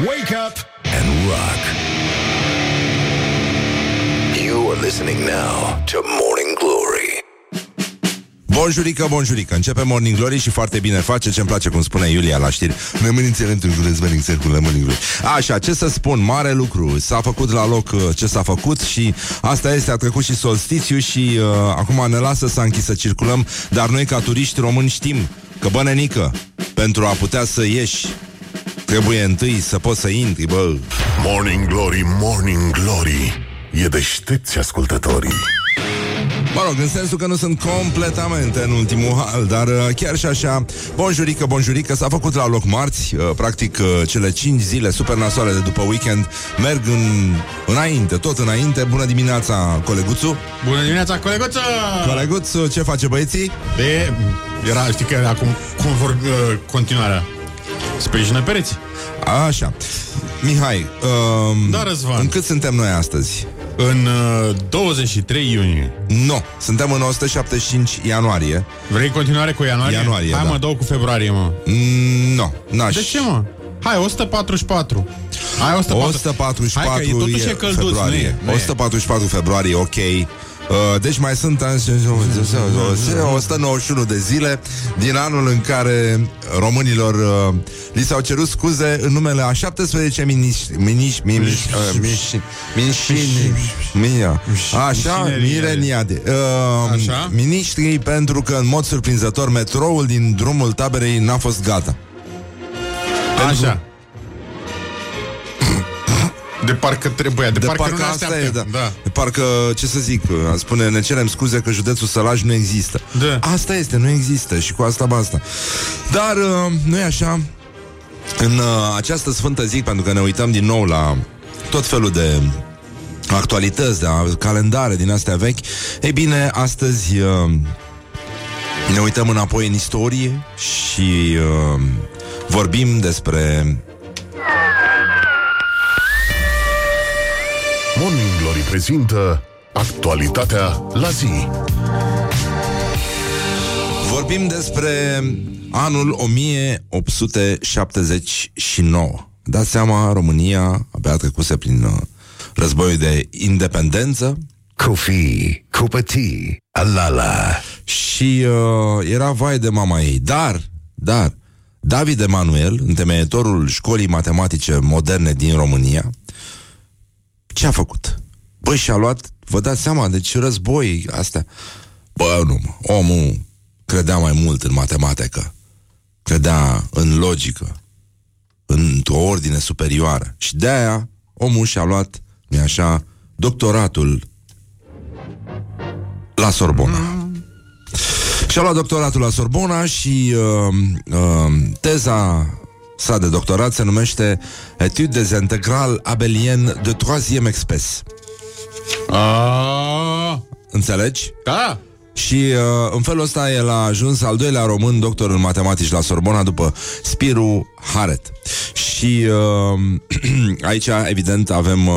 Wake up and rock. You are listening now to Morning Glory. Bonjurică, bonjurică Începe Morning Glory și foarte bine face. Ce-mi place cum spune Iulia la știri. Rămânițele întâlnesc, veniți la Morning Glory. Așa, ce să spun, mare lucru. S-a făcut la loc uh, ce s-a făcut Și asta este, a trecut și solstițiu Și uh, acum ne lasă să închis să circulăm. Dar noi ca turiști români știm Că bănenică, pentru a putea să ieși Trebuie întâi să poți să intri, bă Morning Glory, Morning Glory. E deștepți ascultătorii. Mă rog, în sensul că nu sunt completamente în ultimul hal, dar uh, chiar și așa, bonjurică, bonjurică, s-a făcut la loc marți, uh, practic uh, cele 5 zile super nasoale de după weekend merg în, înainte, tot înainte. Bună dimineața, coleguțu! Bună dimineața, coleguță! Coleguțu, ce face băieții? De... Era, știi că acum cum vor uh, continuarea? Sprijină pereți. Așa. Mihai, um, Da, Răzvan. în cât suntem noi astăzi? În uh, 23 iunie. Nu, suntem în 175 ianuarie. Vrei continuare cu ianuarie? Ianuarie, Hai da. mă, dau cu februarie, mă. Mm, Nu, n-aș. De ce, mă? Hai, 144. Hai, 144. 144 Hai că e, totuși e călduț, februarie. nu e, nu e. 144 februarie, ok. Uh, deci mai sunt ani- 191 de zile din anul în care românilor uh, li s-au cerut scuze în numele a 17 miniștri, miniștri, miniștri, uh, miniștri, miniștri, minia. Așa, Mireniade. Uh, Așa. Miniștrii pentru că în mod surprinzător metroul din drumul taberei n-a fost gata. Așa. De parcă trebuia, de, De parcă, parcă, nu ne asta e, așteaptă. da. da. De parcă, ce să zic, a spune, ne cerem scuze că județul Sălaj nu există. Da. Asta este, nu există și cu asta basta. Dar, uh, nu e așa, în uh, această sfântă zi, pentru că ne uităm din nou la tot felul de actualități, de calendare din astea vechi, ei bine, astăzi uh, ne uităm înapoi în istorie și uh, vorbim despre prezintă actualitatea la zi. Vorbim despre anul 1879. Dați seama, România abia trecuse prin uh, războiul de independență Coffee, cupătii, alala. și uh, era vai de mama ei. Dar, dar, David Emanuel, întemeietorul școlii matematice moderne din România, ce a făcut? Băi, și-a luat, vă dați seama, deci război, astea. Bă, nu, mă, omul credea mai mult în matematică, credea în logică, într-o ordine superioară. Și de-aia omul și-a luat, nu așa, doctoratul la Sorbona. Și-a luat doctoratul la Sorbona și uh, uh, teza sa de doctorat se numește Etude des intégrales abeliennes de troisième espèce. A, Înțelegi? da. Și uh, în felul ăsta el a ajuns al doilea român doctor în matematici la Sorbona după Spiru Haret. Și uh, aici, evident, avem uh,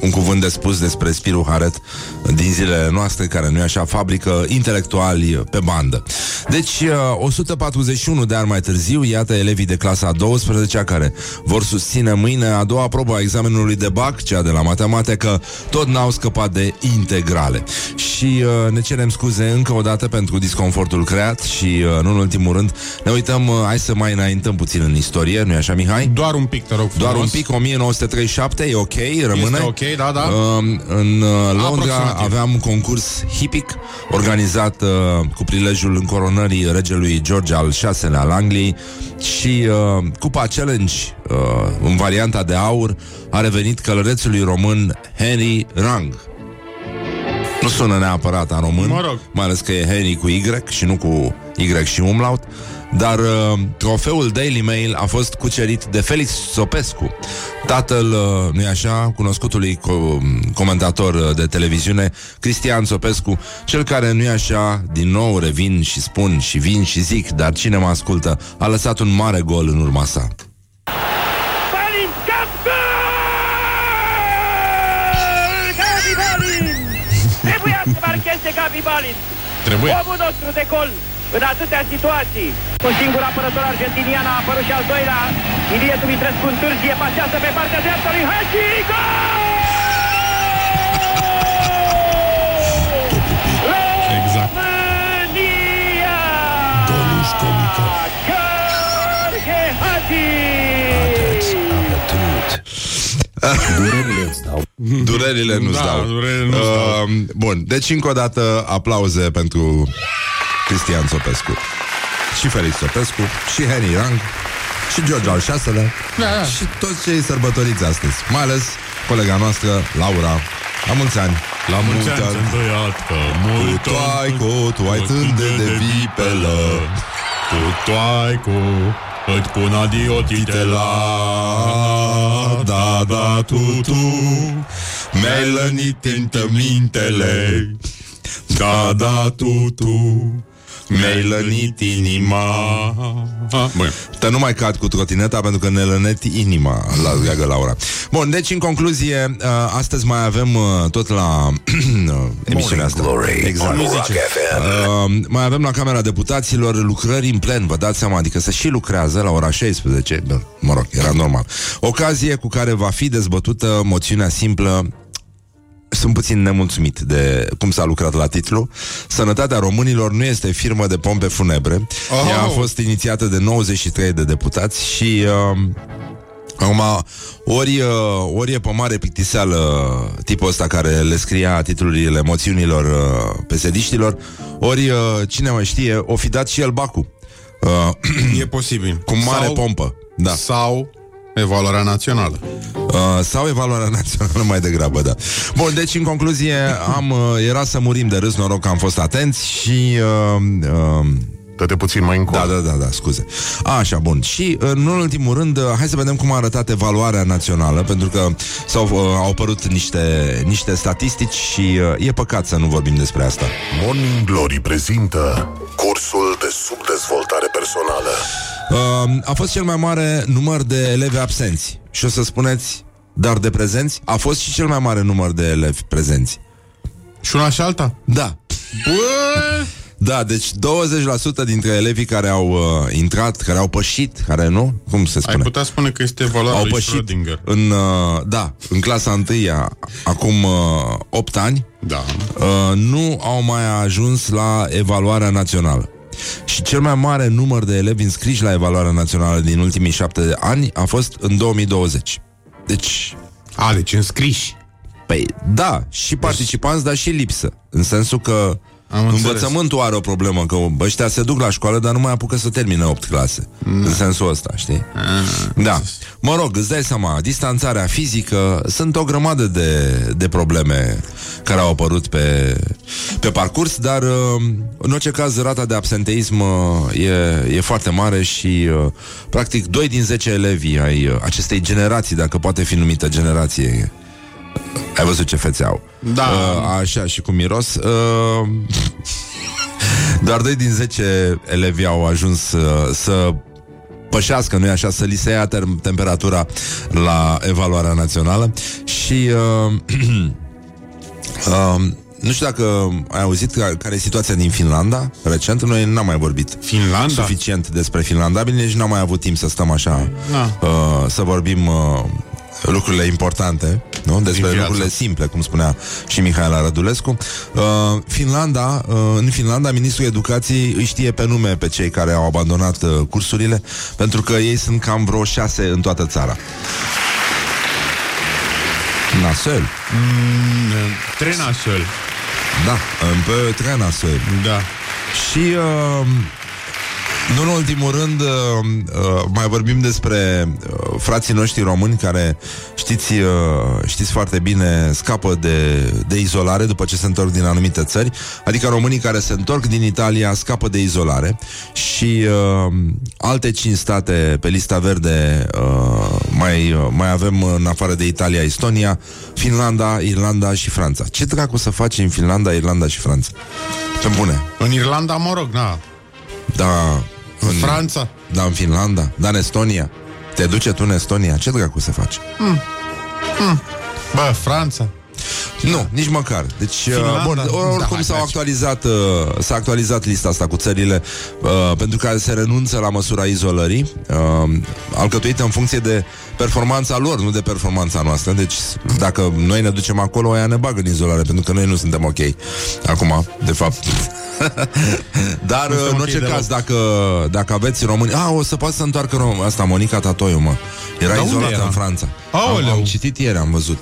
un cuvânt de spus despre Spiru Haret din zilele noastre, care nu e așa, fabrică intelectuali pe bandă. Deci, uh, 141 de ani mai târziu, iată elevii de clasa a 12 care vor susține mâine a doua probă a examenului de BAC, cea de la matematică, tot n-au scăpat de integrale. Și uh, ne cerem scuze încă o dată pentru disconfortul creat și, uh, nu în ultimul rând, ne uităm, uh, hai să mai înaintăm puțin în istorie, nu-i așa, Mihai? Doar un pic, te rog frumos. Doar un pic, 1937, e ok, rămâne. ok, da, da. Uh, în uh, Londra Aproximativ. aveam un concurs hipic organizat uh, cu prilejul încoronării regelui George al VI-lea al Angliei și uh, Cupa Challenge uh, în varianta de aur a revenit călărețului român Henry Rang. Nu sună neapărat în român, Mă rog. mai ales că e Henry cu Y și nu cu Y și umlaut, dar uh, trofeul Daily Mail a fost cucerit de Felix Sopescu, tatăl, uh, nu-i așa, cunoscutului co- comentator uh, de televiziune, Cristian Sopescu, cel care, nu-i așa, din nou revin și spun și vin și zic, dar cine mă ascultă, a lăsat un mare gol în urma sa. Balin, cap, gol! Gabi Balin! Trebuia să marcheze Gabi Balin. Trebuie. Omul nostru de gol în atâtea situații. Un singur apărător argentinian a apărut și al doilea. Ilie Dumitrescu întârzie, pasează pe partea dreaptă lui Hagi. Exact. România! Dolușcomică. Gheorghe Hagi! Durerile nu Da, stau. durerile nu stau. Uh, bun, deci încă o dată aplauze pentru Cristian Sopescu. Și Felix Sopescu, și Henry Rang, și George al VI-lea, Da. și toți cei sărbătoriți astăzi. Mai ales colega noastră, Laura. La mulți ani! La mulți ani ți-am tăiat că mult Tu ai cu, tu ai tânde de vipelă Tu toaicu Îți pun adio titela Da, da, tu, tu Mi-ai lănit mintele Da, da, tu, tu Mi-ai lănit inima Bun. Dar nu mai cad cu trotineta pentru că ne lănet inima la leagă Laura. Bun, deci în concluzie, uh, astăzi mai avem uh, tot la uh, emisiunea asta. Exact. Uh, mai avem la Camera Deputaților lucrări în plen, vă dați seama, adică se și lucrează la ora 16, bă, mă rog, era normal. Ocazie cu care va fi dezbătută moțiunea simplă sunt puțin nemulțumit de cum s-a lucrat la titlu. Sănătatea românilor nu este firmă de pompe funebre. Oh! Ea a fost inițiată de 93 de deputați și uh, Acum, ori, uh, ori e pe mare plictiseală tipul ăsta care le scria titlurile moțiunilor uh, pesediștilor, ori, uh, cine mai știe, o fi dat și el Bacu. Uh, E posibil. cu mare sau, pompă. Da. Sau evaluarea națională. Uh, sau evaluarea națională mai degrabă, da. Bun, deci în concluzie am, uh, era să murim de râs, noroc că am fost atenți și... Uh, uh, Dă-te puțin mai încolo. da, da, da, da, scuze. Așa, bun. Și, în ultimul rând, uh, hai să vedem cum a arătat evaluarea națională, pentru că s-au, uh, au apărut niște, niște statistici și uh, e păcat să nu vorbim despre asta. Morning Glory prezintă cursul de subdezvoltare personală. Uh, a fost cel mai mare număr de elevi absenți. Și o să spuneți, dar de prezenți? A fost și cel mai mare număr de elevi prezenți. Și una și alta? Da. Bă! Da, deci 20% dintre elevii care au uh, intrat, care au pășit, care nu, cum se Ai spune? putea spune că este evaluarea au lui pășit Schrödinger. în, uh, da, în clasa întâia, acum uh, 8 ani, Da. uh, nu au mai ajuns la evaluarea națională. Și cel mai mare număr de elevi înscriși la evaluarea națională din ultimii șapte ani a fost în 2020. Deci, A, deci înscriși. Păi, da, și participanți, dar și lipsă. În sensul că Am învățământul are o problemă, că ăștia se duc la școală, dar nu mai apucă să termine 8 clase. În sensul ăsta, știi? Da. Mă rog, îți dai seama, distanțarea fizică, sunt o grămadă de, de probleme care au apărut pe, pe parcurs, dar uh, în orice caz rata de absenteism uh, e, e foarte mare și uh, practic 2 din 10 elevi ai uh, acestei generații, dacă poate fi numită generație, ai văzut ce fețe au. Da. Uh, așa, și cu miros. Uh, doar 2 din 10 elevi au ajuns uh, să pășească, nu-i așa, să li se ia term- temperatura la evaluarea națională și uh, uh, nu știu dacă ai auzit ca- care e situația din Finlanda recent, noi n-am mai vorbit Finlanda? suficient despre Finlanda, bine, nici n-am mai avut timp să stăm așa Da. uh, să vorbim uh, lucrurile importante, nu? Despre viață. lucrurile simple, cum spunea și Mihaela Rădulescu. Uh, Finlanda, uh, în Finlanda, ministrul educației îi știe pe nume pe cei care au abandonat uh, cursurile, pentru că ei sunt cam vreo șase în toată țara. Nasol. Mm, Trenasol. Da, un peu très nasol. Da. Și uh, nu în ultimul rând uh, uh, mai vorbim despre uh, frații noștri români care știți, uh, știți foarte bine scapă de, de izolare după ce se întorc din anumite țări, adică românii care se întorc din Italia scapă de izolare și uh, alte cinci state pe lista verde uh, mai, uh, mai avem în afară de Italia, Estonia, Finlanda, Irlanda și Franța. Ce dracu să faci în Finlanda, Irlanda și Franța? Pe bune. În Irlanda, mă rog, na. Da, În Franța. Da, în Finlanda, da, în Estonia. Te duce tu în Estonia, ce dracu să faci? Bă, Franța. Nu, nici măcar. Deci, Finlanda? uh, bun, Da, oricum hai, s-a mergi. actualizat, uh, s-a actualizat lista asta cu țările uh, pentru care se renunță la măsura izolării, uh, alcătuită în funcție de performanța lor, nu de performanța noastră. Deci, dacă noi ne ducem acolo, ea ne bagă în izolare, pentru că noi nu suntem ok. Acum, de fapt. Dar, Nu uh, suntem în ok orice deloc. caz, dacă, dacă aveți români... A, o să poată să întoarcă rom... Asta, Monica Tatoiu, mă. Era Dar unde izolată era? în Franța. Am, Aoleu. am citit ieri, am văzut.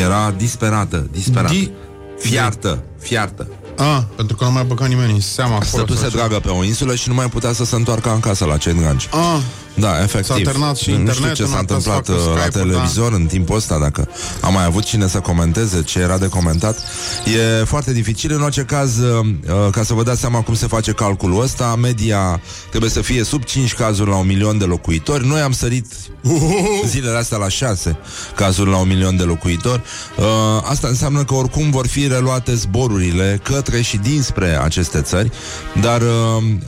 Era disperată, disperată. Di- Fiartă, fiartă. Ah, pentru că nu mai băga nimeni în seama acolo. Stătuse sau dragă pe o insulă și nu mai putea să se întoarcă în casă la cei dragi. Ah, Da, efectiv. S-a terminat și nu știu internetul, ce s-a n-a putut să întâmplat facă uh, la Skype-ul, televizor în timpul ăsta, dacă a mai avut cine să comenteze ce era de comentat. E foarte dificil. În orice caz, uh, uh, ca să vă dați seama cum se face calculul ăsta, media trebuie să fie sub 5 cazuri la un milion de locuitori. Noi am sărit zilele astea la 6 cazuri la un milion de locuitori. Uh, asta înseamnă că oricum vor fi reluate zborurile către și dinspre aceste țări, dar uh,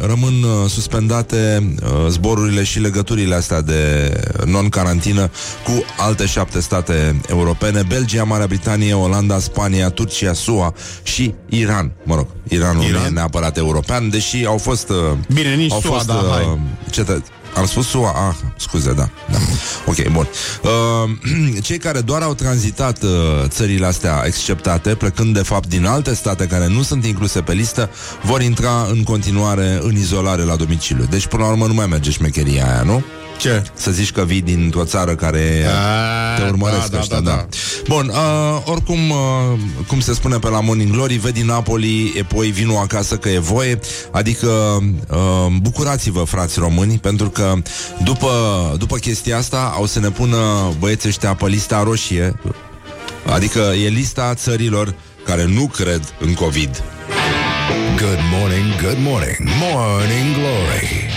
rămân uh, suspendate uh, zborurile și legăturile astea de non-carantină cu alte șapte state europene, Belgia, Marea Britanie, Olanda, Spania, Turcia, SUA și Iran. Mă rog, Iranul Iran? nu e neapărat european, deși au fost... uh, Bine, nici au SUA, fost, dar uh, hai. cetă- am spus SUA, ah, scuze, da, da. Ok, bun. Uh, cei care doar au tranzitat uh, țările astea exceptate, plecând de fapt din alte state care nu sunt incluse pe listă, vor intra în continuare în izolare la domiciliu. Deci, până la urmă, nu mai merge șmecheria aia, nu? Ce? Să zici că vii dintr-o țară care A, te urmăresc da, da, ăștia, da, da, da. Bun, uh, oricum, uh, cum se spune pe la Morning Glory, vedi Napoli, e poi vinu acasă că e voie, adică uh, bucurați-vă, frați români, pentru că după, după chestia asta au să ne pună băieții ăștia pe lista roșie, adică e lista țărilor care nu cred în COVID. Good morning, good morning, morning glory.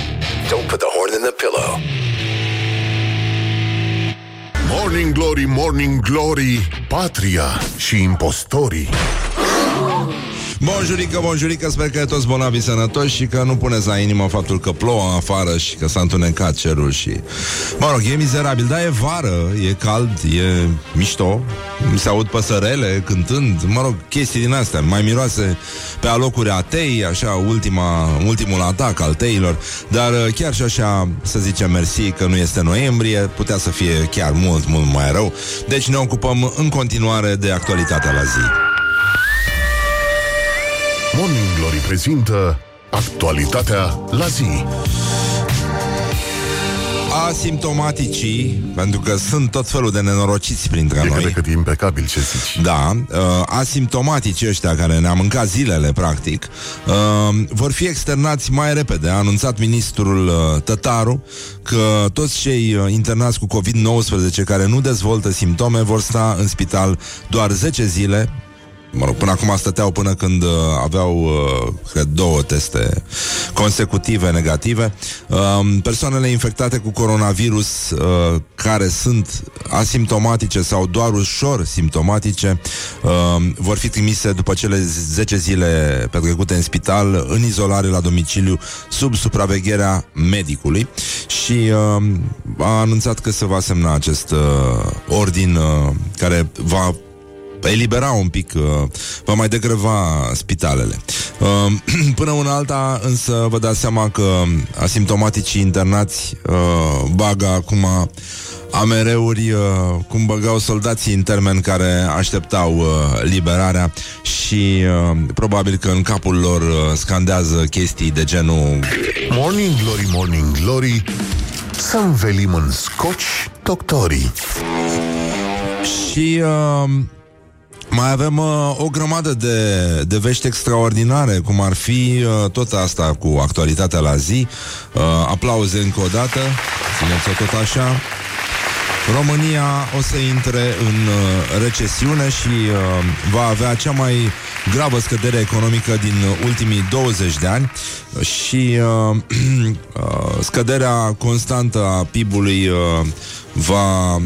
Don't put the horn in the pillow. Morning Glory, Morning Glory Patria și impostorii Bonjurică, bonjurică, sper că e toți bolnavi sănătoși și că nu puneți la inimă faptul că plouă afară și că s-a întunecat cerul și... Mă rog, e mizerabil, dar e vară, e cald, e mișto, se aud păsărele cântând, mă rog, chestii din astea, mai miroase pe alocuri atei, așa, ultima, ultimul atac al teilor, dar uh, chiar și așa, să zicem mersi că nu este noiembrie, putea să fie chiar mult, mult mai rău, deci ne ocupăm în continuare de actualitatea la zi. Morning Glory prezintă Actualitatea la zi Asimptomaticii, pentru că sunt tot felul de nenorociți printre E cât noi. de cât impecabil ce zici Da, uh, asimptomaticii ăștia care ne-am mâncat zilele, practic, uh, vor fi externați mai repede. A anunțat ministrul uh, Tătaru că toți cei uh, internați cu COVID-19 care nu dezvoltă simptome vor sta în spital doar 10 zile, Mă rog, până acum stăteau până când uh, aveau, uh, cred, două teste consecutive negative. Uh, persoanele infectate cu coronavirus uh, care sunt asimptomatice sau doar ușor simptomatice uh, vor fi trimise după cele 10 zile petrecute în spital în izolare la domiciliu sub supravegherea medicului și uh, a anunțat că se va semna acest uh, ordin uh, care va elibera un pic, uh, va mai degreva spitalele. Uh, până una alta, însă, vă dați seama că asimptomaticii internați uh, bagă acum amereuri uh, cum băgau soldații în termen care așteptau uh, liberarea și uh, probabil că în capul lor uh, scandează chestii de genul Morning Glory, Morning Glory Să învelim în scoci doctorii Și uh, mai avem uh, o grămadă de, de vești extraordinare, cum ar fi uh, tot asta cu actualitatea la zi. Uh, aplauze încă o dată, țineți-o tot așa. România o să intre în uh, recesiune și uh, va avea cea mai gravă scădere economică din ultimii 20 de ani și uh, uh, scăderea constantă a PIB-ului uh, va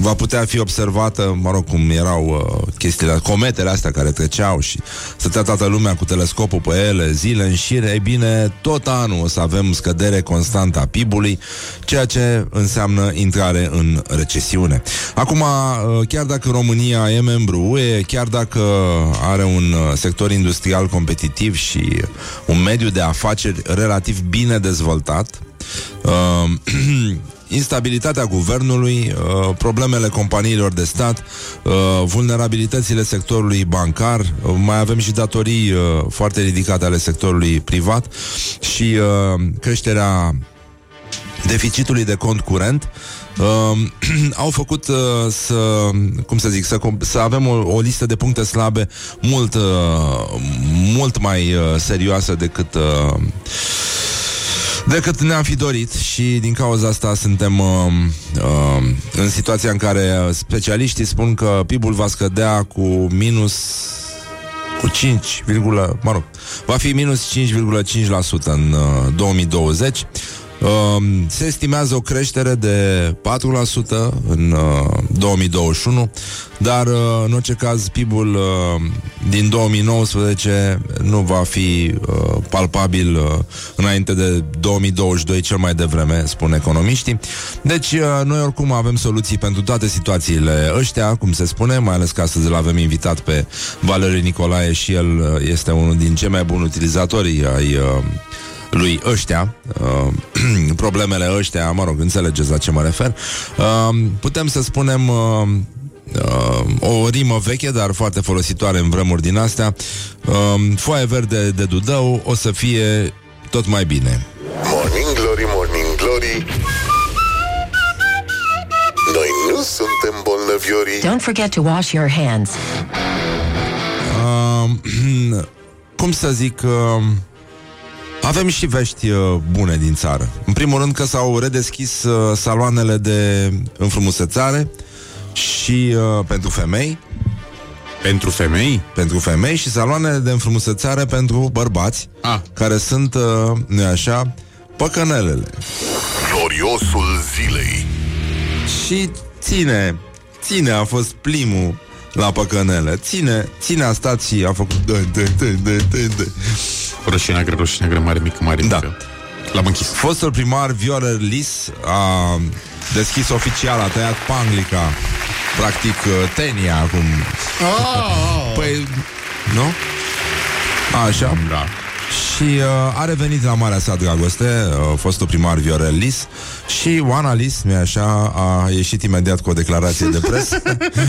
va putea fi observată, mă rog, cum erau uh, chestiile, cometele astea care treceau și stătea toată lumea cu telescopul pe ele, zile în șir, ei bine, tot anul o să avem scădere constantă a PIB-ului, ceea ce înseamnă intrare în recesiune. Acum, uh, chiar dacă România e membru UE, chiar dacă are un uh, sector industrial competitiv și un mediu de afaceri relativ bine dezvoltat, uh, instabilitatea guvernului, uh, problemele companiilor de stat, uh, vulnerabilitățile sectorului bancar, uh, mai avem și datorii uh, foarte ridicate ale sectorului privat și uh, creșterea deficitului de cont curent. Uh, au făcut uh, să, cum să zic, să, com- să avem o, o listă de puncte slabe mult, uh, mult mai uh, serioasă decât uh, decât ne-am fi dorit și din cauza asta suntem uh, uh, în situația în care specialiștii spun că PIB-ul va scădea cu minus cu 5, mă rog, va fi minus 5,5% în uh, 2020 Uh, se estimează o creștere de 4% în uh, 2021, dar uh, în orice caz PIB-ul uh, din 2019 nu va fi uh, palpabil uh, înainte de 2022 cel mai devreme, spun economiștii. Deci uh, noi oricum avem soluții pentru toate situațiile ăștia, cum se spune, mai ales că astăzi îl avem invitat pe Valerii Nicolae și el uh, este unul din cei mai buni utilizatori ai uh, lui ăștia, uh, problemele ăștia, mă rog, înțelegeți la ce mă refer, uh, putem să spunem uh, uh, o rimă veche, dar foarte folositoare în vremuri din astea, uh, foaie verde de dudău o să fie tot mai bine. Morning Glory, Morning Glory Noi nu suntem bolnăviorii Don't forget to wash your hands. Uh, cum să zic... Uh, avem și vești uh, bune din țară. În primul rând că s-au redeschis uh, saloanele de înfrumusețare și uh, pentru femei, Pentru femei? pentru femei și saloanele de înfrumusețare pentru bărbați, Ah. care sunt, uh, nu așa, păcănelele. Gloriosul zilei Și ține, ține a fost primul la păcănele. Ține, ține a stat și a făcut... Dă, dă, dă, dă, dă, dă. Roșie neagră, roșie neagră, mare, mică, mare, Da. mică. L-am închis. Fostul primar Viorel Lis a deschis oficial, a tăiat panglica, practic uh, tenia acum. Păi, nu? Așa. Da. Și uh, a revenit la Marea sa dragoste, uh, fostul primar Viorel Lis și Oana Lis, nu așa, a ieșit imediat cu o declarație de presă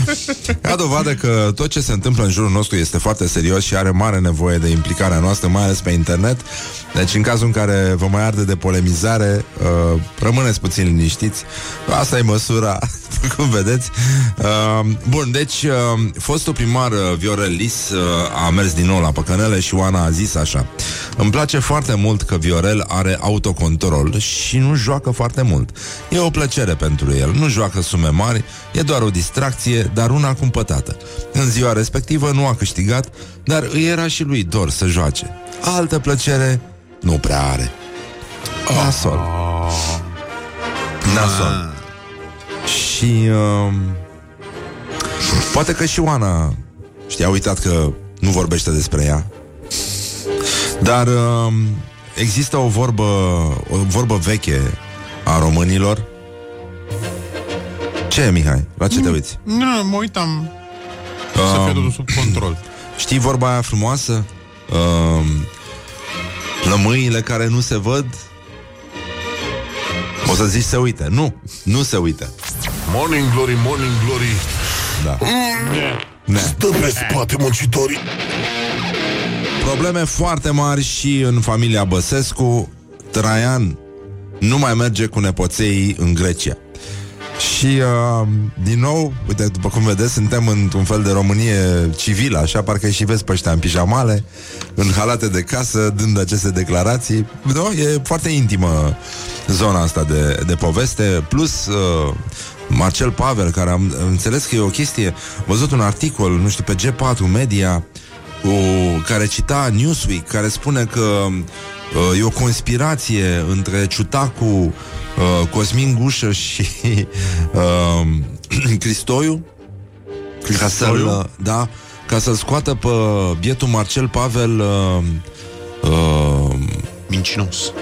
ca dovadă că tot ce se întâmplă în jurul nostru este foarte serios și are mare nevoie de implicarea noastră, mai ales pe internet. Deci în cazul în care vă mai arde de polemizare, uh, rămâneți puțin liniștiți. Asta e măsura, cum vedeți. Uh, bun, deci uh, fostul primar uh, Viorel Lis uh, a mers din nou la păcănele și Oana a zis așa Îmi place foarte mult că Viorel are autocontrol și nu joacă foarte mult. E o plăcere pentru el. Nu joacă sume mari, e doar o distracție, dar una cumpătată. În ziua respectivă nu a câștigat, dar îi era și lui dor să joace. Altă plăcere nu prea are. Nasol. Nasol. Și uh, poate că și Oana știa uitat că nu vorbește despre ea. Dar uh, există o vorbă, o vorbă veche a românilor. Ce e, Mihai? La ce te uiți? Nu, nu, mă uitam să Um, fie totul sub control. Știi vorba aia frumoasă? Uh, lămâile care nu se văd O să zici se uite Nu, nu se uite Morning Glory, Morning Glory Da Ne. Stă pe spate muncitorii Probleme foarte mari și în familia Băsescu Traian nu mai merge cu nepoței în Grecia și, uh, din nou, uite, după cum vedeți, suntem într-un fel de Românie civilă, așa, parcă și vezi pe ăștia în pijamale, în halate de casă, dând aceste declarații. Nu? E foarte intimă zona asta de, de poveste, plus uh, Marcel Pavel, care am am înțeles că e o chestie, am văzut un articol, nu știu, pe G4 Media, cu, care cita Newsweek, care spune că uh, e o conspirație între Ciutacu, uh, Cosmin Gușă și uh, Cristoiu, ca Cristoiu? să-l, da, ca să-l scoată pe bietul Marcel Pavel uh, uh, Mincinos.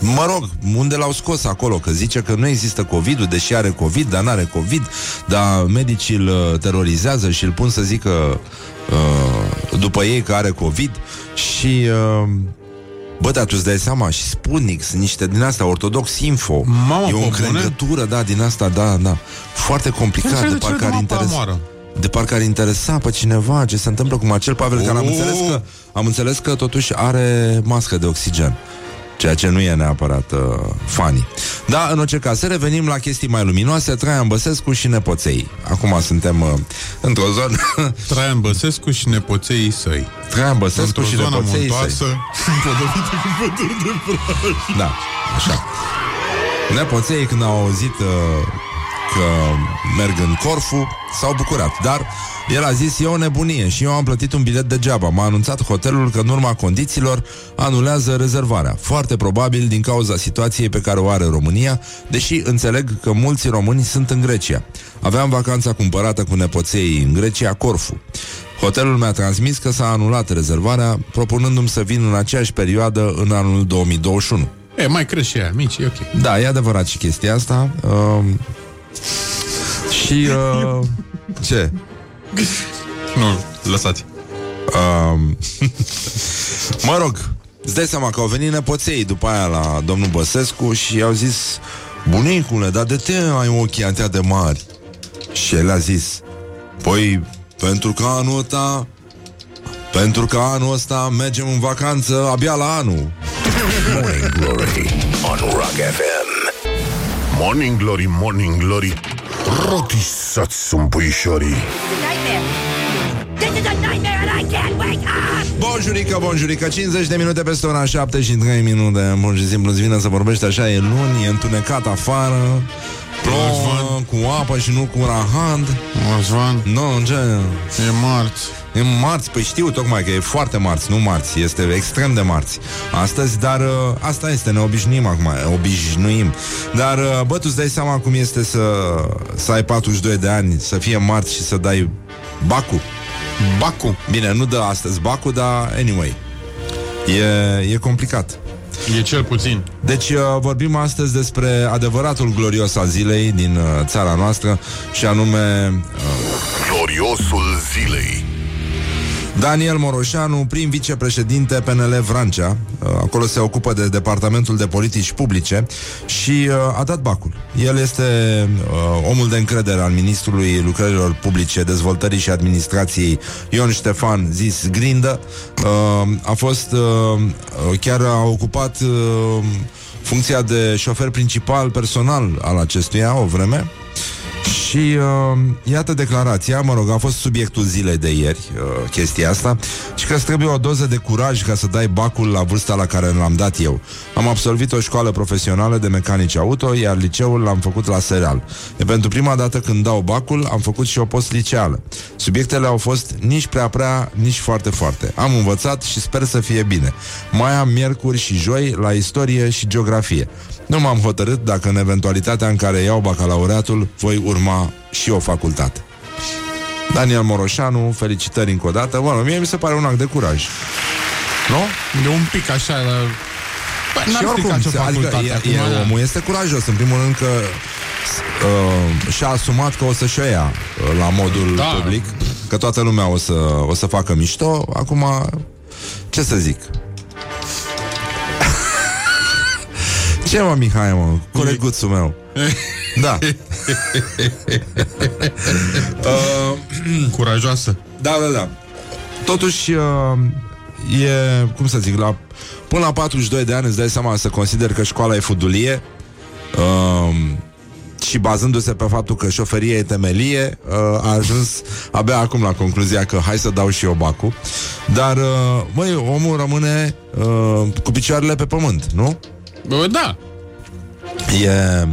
Mă rog, unde l-au scos acolo? Că zice că nu există COVID-ul, deși are COVID, dar n-are COVID, dar medicii îl uh, terorizează și îl pun să zică uh, după ei că are COVID și... Uh, Bă, dar tu îți dai seama Și Sputnik, sunt niște din astea Ortodox Info Mamă, E o pe încrengătură, da, din asta, da, da Foarte complicat, de parcă ar interesa de parcă ar interesa pe cineva ce se întâmplă cu Marcel Pavel, care am Oh! înțeles că, am înțeles că totuși are mască de oxigen. Ceea ce nu e neapărat uh, funny. Da, în orice caz, să revenim la chestii mai luminoase, Traian Băsescu și nepoței. Acum suntem uh, într-o zonă... Traian Băsescu și nepoței săi. Traian Băsescu Într-o și zonă nepoței muntoasă, săi. împodobite cu păduri de braj. Da, așa. Nepoței, când au auzit uh, că merg în Corfu, s-au bucurat. Dar el a zis, e o nebunie și eu am plătit un bilet degeaba. M-a anunțat hotelul că în urma condițiilor anulează rezervarea. Foarte probabil din cauza situației pe care o are România, deși înțeleg că mulți români sunt în Grecia. Aveam vacanța cumpărată cu nepoței în Grecia, Corfu. Hotelul mi-a transmis că s-a anulat rezervarea, propunându-mi să vin în aceeași perioadă în anul 2021. E, mai crește și aia, mici, e ok. Da, e adevărat și chestia asta. Uh, și... Uh, ce? Nu, lăsați. Uh, mă rog, îți dai seama că au venit nepoței după aia la domnul Băsescu și i-au zis Bunicule, dar de ce ai ochii atâtea de mari? Și el a zis Păi, pentru că anul ăsta pentru că anul ăsta mergem în vacanță abia la anul Morning Glory on Rock FM. Morning Glory, Morning Glory Rotisați sunt puișorii nightmare. This is a nightmare and I can't wake up! Bonjurică, bonjurică, 50 de minute peste ora 7 și 3 minute Pur și simplu îți vine să vorbești așa, e luni, e întunecat afară Plouă cu apă și nu cu rahand Răzvan, Nu, ce? e marți. E marți, păi știu tocmai că e foarte marți, nu marți, este extrem de marți astăzi, dar uh, asta este, ne obișnuim acum, obișnuim. Dar, uh, bă, tu îți dai seama cum este să, să ai 42 de ani, să fie marți și să dai Bacu. Bacu. Bine, nu dă astăzi Bacu, dar anyway, e, e complicat. E cel puțin. Deci uh, vorbim astăzi despre adevăratul glorios al zilei din uh, țara noastră și anume Gloriosul zilei Daniel Moroșanu, prim vicepreședinte PNL Vrancea, uh, acolo se ocupă de Departamentul de Politici Publice și uh, a dat bacul. El este uh, omul de încredere al Ministrului Lucrărilor Publice, Dezvoltării și Administrației Ion Ștefan, zis Grindă. Uh, a fost, uh, chiar a ocupat uh, funcția de șofer principal personal al acestuia o vreme. Și uh, iată declarația, mă rog, a fost subiectul zilei de ieri, uh, chestia asta, și că îți trebuie o doză de curaj ca să dai bacul la vârsta la care l-am dat eu. Am absolvit o școală profesională de mecanici auto, iar liceul l-am făcut la serial. E pentru prima dată când dau bacul, am făcut și o post-liceală. Subiectele au fost nici prea prea, nici foarte foarte. Am învățat și sper să fie bine. Mai am miercuri și joi la istorie și geografie. Nu m-am hotărât dacă în eventualitatea în care iau bacalaureatul voi urma și o facultate. Daniel Moroșanu, felicitări încă o dată. Bă, mie mi se pare un act de curaj. Nu? E un pic așa la... Bă, n-ar strica ce se- facultate adică acum, e, e, da. omul este curajos. În primul rând că uh, și-a asumat că o să-și o ia uh, la modul Da. public, că toată lumea o să, o să facă mișto. Acum, ce să zic? Ce mă, Mihai, mă? Coleguțul meu. Da. uh, Curajoasă. da, da, da. Totuși, uh, e, cum să zic, la, până la 42 de ani îți dai seama să consider că școala e fudulie uh, și bazându-se pe faptul că șoferia e temelie, uh, a ajuns abia acum la concluzia că hai să dau și eu bacul. Dar, uh, măi, omul rămâne uh, cu picioarele pe pământ, nu? Bă, da. E...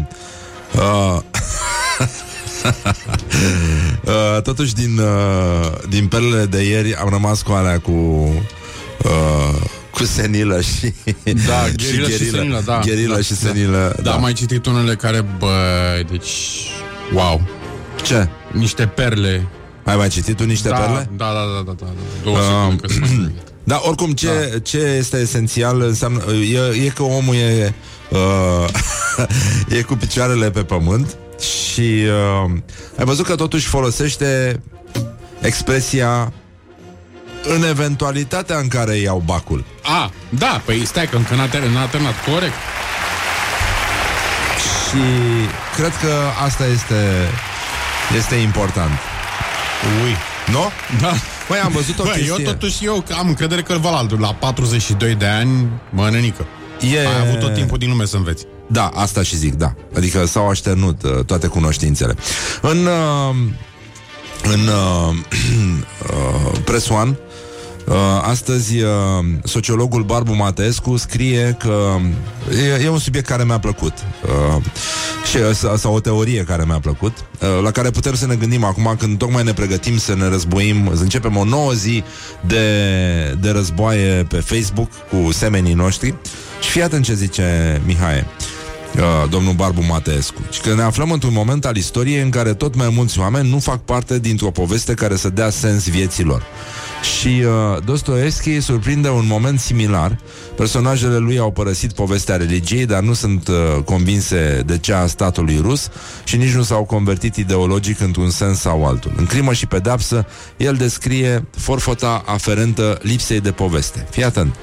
Uh, uh, totuși din, uh, din perlele de ieri am rămas cu alea cu uh, cu senilă și Da, gherilă și senilă, da. Gherilă Da, și da. senilă Da, am mai citit unele care, bă, deci... Wow. Ce? Niște perle. Ai mai citit tu niște da, perle? Da, da, da, da, da. Două Um, secunde că sunt- Da, oricum, ce, da. ce este esențial înseamnă, e, e că omul e, uh, e cu picioarele pe pământ și uh, ai văzut că totuși folosește expresia în eventualitatea în care iau bacul. A, da, păi stai că încă n-a, ter- n-a terminat, corect. Și cred că asta este, este important. Ui. Nu? Da. Păi am văzut o Bă, chestie. eu totuși eu am încredere că Valal, la 42 de ani, mă nănică. E... Ai avut tot timpul din lume să înveți. Da, asta și zic, da. Adică s-au așternut uh, toate cunoștințele. În, uh, în uh, uh, Press One, uh, astăzi uh, sociologul Barbu Mateescu scrie că e, e un subiect care mi-a plăcut uh, și, sau, sau o teorie care mi-a plăcut, uh, la care putem să ne gândim acum când tocmai ne pregătim să ne războim, să începem o nouă zi de, de războaie pe Facebook cu semenii noștri. Și fii atent ce zice Mihai uh, domnul Barbu Mateescu. Și că ne aflăm într-un moment al istoriei în care tot mai mulți oameni nu fac parte dintr-o poveste care să dea sens vieților. Și uh, Dostoevski surprinde un moment similar. Personajele lui au părăsit povestea religiei, dar nu sunt uh, convinse de cea a statului rus și nici nu s-au convertit ideologic într-un sens sau altul. În crimă și pedapsă, el descrie forfota aferentă lipsei de poveste. Fii atent.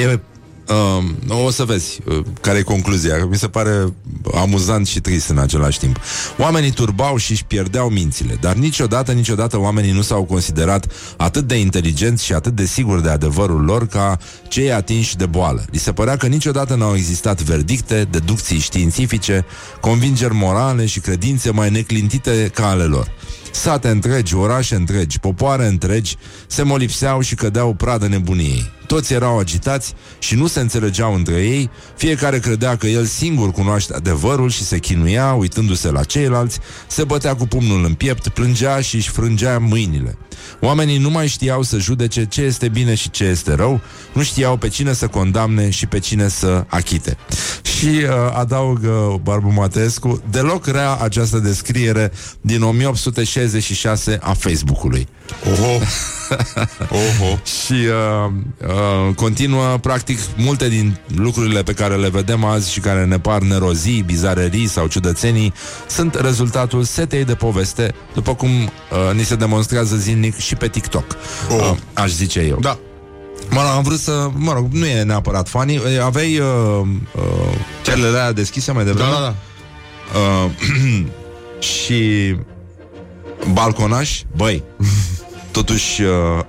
E Uh, o să vezi uh, care e concluzia. Mi se pare amuzant și trist în același timp. Oamenii turbau și își pierdeau mințile, dar niciodată, niciodată oamenii nu s-au considerat atât de inteligenți și atât de siguri de adevărul lor ca cei atinși de boală. Li se părea că niciodată n-au existat verdicte, deducții științifice, convingeri morale și credințe mai neclintite ca ale lor. Sate întregi, orașe întregi, popoare întregi se molipseau și cădeau pradă nebuniei. Toți erau agitați și nu se înțelegeau între ei, fiecare credea că el singur cunoaște adevărul și se chinuia, uitându-se la ceilalți, se bătea cu pumnul în piept, plângea și își frângea mâinile. Oamenii nu mai știau să judece ce este bine și ce este rău, nu știau pe cine să condamne și pe cine să achite. Și uh, adaugă Barbu Matescu, deloc rea această descriere din 1866 a Facebook-ului. Oho. Oho. Și uh, uh, continuă, practic, multe din lucrurile pe care le vedem azi și care ne par nerozii, bizarerii sau ciudățenii, sunt rezultatul setei de poveste, după cum uh, ni se demonstrează zilnic și pe TikTok. Oh. Uh, aș zice eu. Da. Mă rog, am vrut să... Mă rog, nu e neapărat funny. Uh, Aveai uh, uh, celele alea deschise mai devreme? Da, da, da. Uh, și balconaș, băi, totuși uh,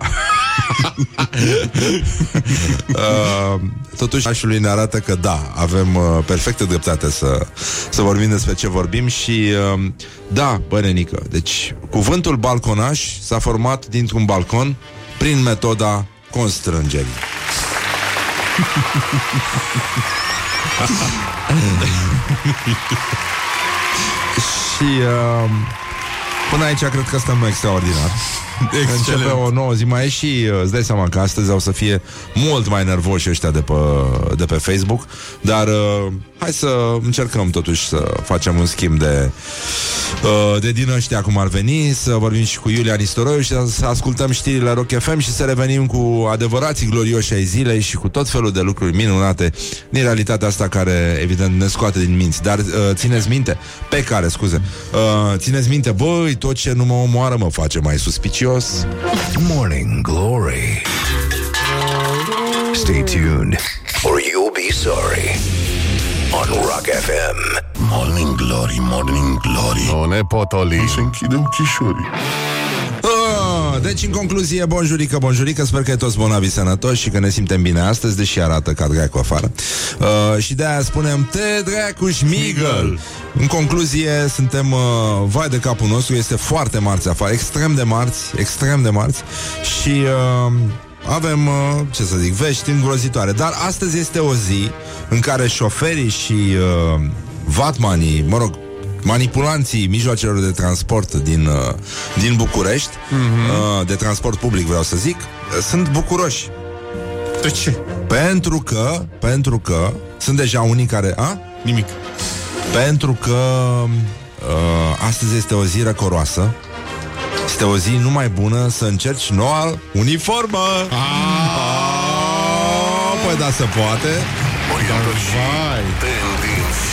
uh, totuși așului ne arată că da, avem uh, perfectă dreptate să, să vorbim despre ce vorbim și uh, da, bănenică, deci cuvântul balconaș s-a format dintr-un balcon prin metoda constrângerii. și uh, până aici cred că stăm extraordinar. Începe o nouă zi mai e și uh, îți dai seama că astăzi au să fie mult mai nervoși ăștia de pe, de pe Facebook, dar uh, hai să încercăm totuși să facem un schimb de uh, de din ăștia cum ar veni, să vorbim și cu Iulia Nistoroiu și să ascultăm știrile Rock FM și să revenim cu adevărații glorioși ai zilei și cu tot felul de lucruri minunate din realitatea asta care evident ne scoate din minți. Dar uh, țineți minte, pe care, scuze, uh, țineți minte, băi, tot ce nu mă omoară mă face mai suspicios. Morning Glory. Stay tuned, or you'll be sorry. On Rock FM. Morning Glory, Morning Glory O nepotoli. Se închide ochișorii Ah, deci, în concluzie, bonjurică, bonjurică, sper că e toți bonavi sănătoși și că ne simtem bine astăzi, deși arată ca dracu afară. Uh, și de-aia spunem, te dracu șmigăl! În concluzie, suntem, uh, vai de capul nostru, este foarte marți afară, extrem de marți, extrem de marți și... Uh, avem, uh, ce să zic, vești îngrozitoare Dar astăzi este o zi în care șoferii și uh, vatmanii, mă rog, manipulanții mijloacelor de transport din, uh, din București, mm-hmm. uh, de transport public vreau să zic, uh, sunt bucuroși. De ce? Pentru că, pentru că sunt deja unii care, a? Nimic. Pentru că uh, astăzi este o zi răcoroasă. Este o zi numai bună să încerci noua uniformă. Ah, păi da, se poate. Orientări și Vai. tendinți.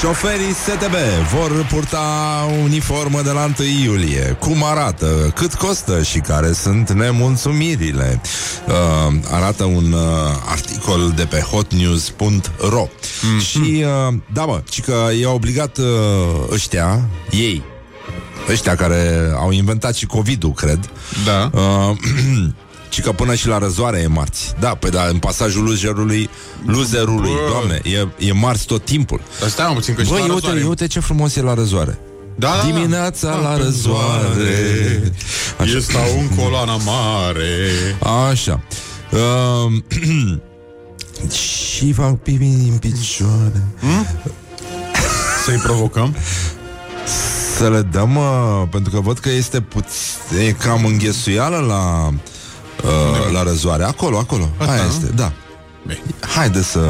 Șoferii STB vor purta uniformă de la 1 iulie. Cum arată, cât costă și care sunt nemulțumirile. Uh, arată un uh, articol de pe hotnews.ro mm-hmm. Și, uh, da mă, ci că e obligat uh, ăștia, ei, ăștia care au inventat și COVID-ul, cred, Da. Uh, ci că până și la răzoare e marți. Da, păi da, în pasajul loserului, loserului, Bă. doamne, e, e marți tot timpul. Dar stai mă puțin că și Băi, la uite, răzoare- uite ce frumos e la răzoare. Da, da, da. Dimineața Da, la pe răzoare. Așa. Eu stau în coloana mare. Așa. Uh, și fac pipi în picioare. Să-i provocăm. Să le dăm, uh, pentru că văd că este puțin, e cam înghesuială la, uh, la răzoare. Acolo, acolo. Asta, Aia nu? este, da. Bine. Haide să...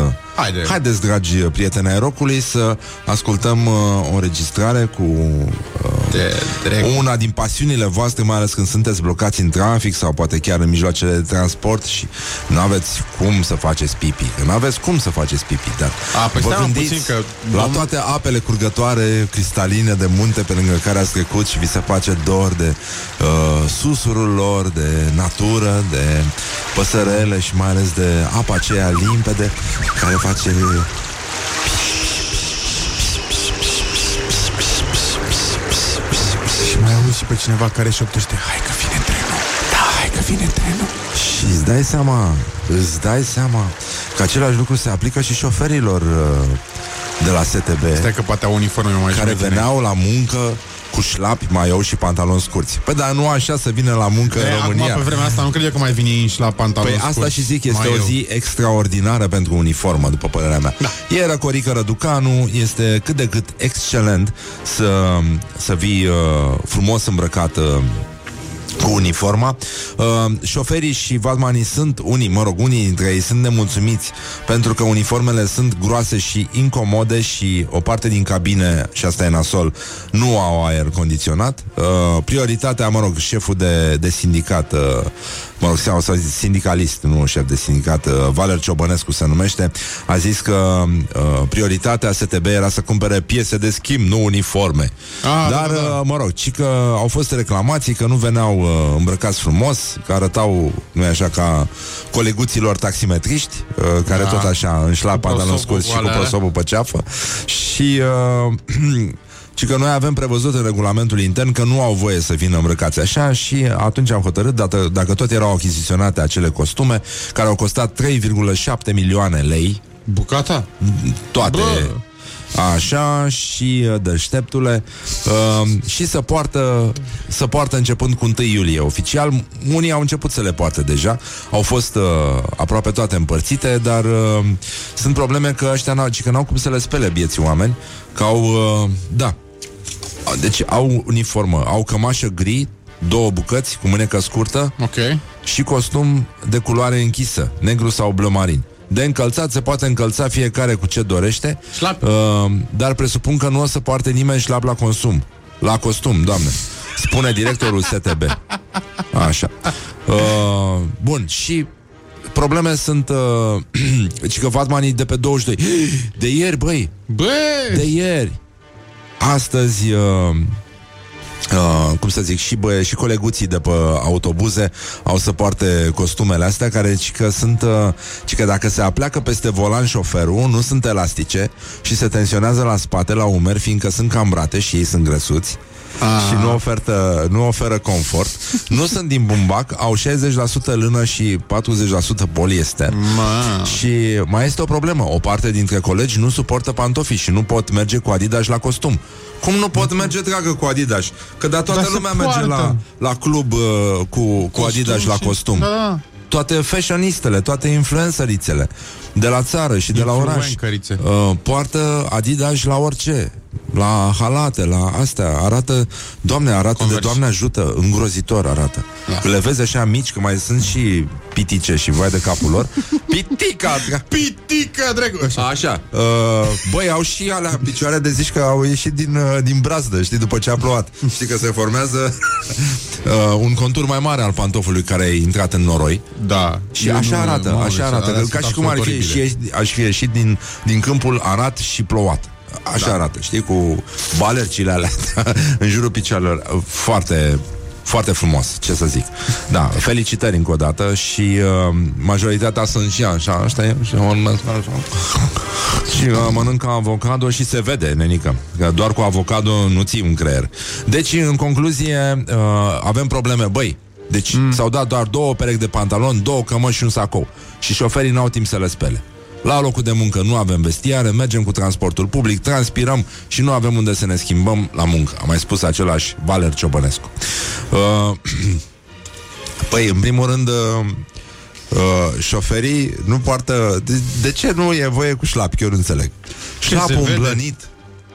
Haide. Haideți, dragi prieteni ai rocului, să ascultăm uh, o înregistrare cu uh, De drept. una din pasiunile voastre, mai ales când sunteți blocați în trafic sau poate chiar în mijloacele de transport și nu aveți cum să faceți pipi. Că nu aveți cum să faceți pipi, dar A, păi vă stai, mă, gândiți puțin că la vom- toate apele curgătoare cristaline de munte pe lângă care ați trecut și vi se face dor de uh, susurul lor, de natură, de păsărele și mai ales de apa aceea limpede care face Și mai auzi și pe cineva care șoptește Hai că vine trenul. Da, hai că vine trenul. Și îți dai seama, îți dai seama că același lucru se aplică și șoferilor uh, de la STB Stai că poate au uniforme mai care șmeichere. veneau la muncă cu șlapi, maiou și pantaloni scurți. Păi dar nu așa să vină la muncă E, în România. Acum pe vremea asta nu cred eu că mai vine inși la pantaloni Păi asta scurți. și zic, este Mai o eu. zi extraordinară pentru uniformă, după părerea mea. Da. E Răcorică Răducanu, este cât de cât excelent să, să vii uh, frumos îmbrăcat uh, cu uniforma. Uh, șoferii și vadmanii sunt unii, mă rog, unii dintre ei sunt nemulțumiți pentru că uniformele sunt groase și incomode și o parte din cabine, și asta e nasol, nu au aer condiționat. Uh, prioritatea, mă rog, șeful de, de sindicat, uh, mă rog, sau să zic sindicalist, nu șef de sindicat, uh, Valer Ciobănescu se numește, a zis că uh, prioritatea STB era să cumpere piese de schimb, nu uniforme. Ah, Dar, da, da, da. uh, mă rog, ci că au fost reclamații că nu veneau uh, îmbrăcați frumos, că arătau, nu așa, ca coleguților taximetriști, uh, care Da. tot așa înșla Cu pantaloni prosobul scurți și cu alea. prosobul pe ceafă. Și... Uh, ci că noi avem prevăzut în regulamentul intern că nu au voie să vină îmbrăcați așa și atunci am hotărât, dacă, dacă tot erau achiziționate acele costume, care au costat 3,7 milioane lei, Bucata? toate. Bă! Așa și uh, deșteptule uh, Și să poartă Să poartă începând cu 1 iulie Oficial, unii au început să le poarte deja. Au fost uh, aproape toate împărțite Dar uh, sunt probleme că ăștia n-au, ci că n-au cum să le spele bieții oameni Că au, uh, da Deci au uniformă Au cămașă gri Două bucăți cu mânecă scurtă Ok. și costum de culoare închisă, negru sau bleu marin. De încălțat se poate încălța fiecare cu ce dorește, Șlap. uh, dar presupun că nu o să poarte nimeni șlap la consum. La costum, doamne. Spune directorul STB. Așa. Uh, bun, și probleme sunt uh, ci că Vatmanii de pe 22 de ieri, băi, Bă! de ieri. Astăzi, uh, uh, cum să zic, și, bă, și coleguții de pe autobuze au să poarte costumele astea care ci că sunt, uh, ci că dacă se apleacă peste volan șoferul, nu sunt elastice și se tensionează la spate, la umeri, fiindcă sunt cambrate și ei sunt grăsuți. Ah. Și nu, ofertă, nu oferă confort Nu sunt din bumbac Au 60% lână și 40% poliester Ma. și mai este o problemă. O parte dintre colegi nu suportă pantofii și nu pot merge cu Adidas la costum. Cum nu pot merge, dragă, cu Adidas? Că da, toată Dar se lumea merge la, poartă. la club uh, cu, cu Costum Adidas la și- costum. Da. Toate fashionistele, toate influencerițele de la țară și de la oraș Influencărițe. uh, poartă Adidas la orice. La halate, la astea Arată, doamne, arată Converse. de doamne ajută Îngrozitor arată Da. Le vezi așa mici, că mai sunt și pitice și vai de capul lor. Pitica! Pitică, dracu! Așa. Așa. Uh, băi, au și alea în picioare de zici că au ieșit din, uh, din brazdă, știi, după ce a plouat. Știi că se formează uh, un contur mai mare al pantofului care a intrat în noroi. Da. Și Eu așa nu- arată, mamă, așa arată, alea ca sunt și cum ar fi absolut ieșit, aș fi ieșit din, din câmpul arat și plouat. Așa da. arată, știi, cu balercile alea în jurul picioarelor. Foarte, foarte frumos, ce să zic. Da, felicitări încă o dată și uh, majoritatea sunt și așa, știi, și urmesc așa. Și uh, mănâncă avocado și se vede, nenică, că doar cu avocado nu ții un creier. Deci, în concluzie, uh, avem probleme, băi, deci mm. s-au dat doar două perechi de pantaloni, două cămăși și un sacou. Și șoferii n-au timp să le spele. La locul de muncă nu avem vestiare, mergem cu transportul public, transpirăm și nu avem unde să ne schimbăm la muncă. A mai spus același Valer Ciobănescu. Uh, păi, în primul rând, uh, uh, șoferii nu poartă... De, de ce nu e voie cu șlapi? Eu nu înțeleg. Șlapul se vede? îmblănit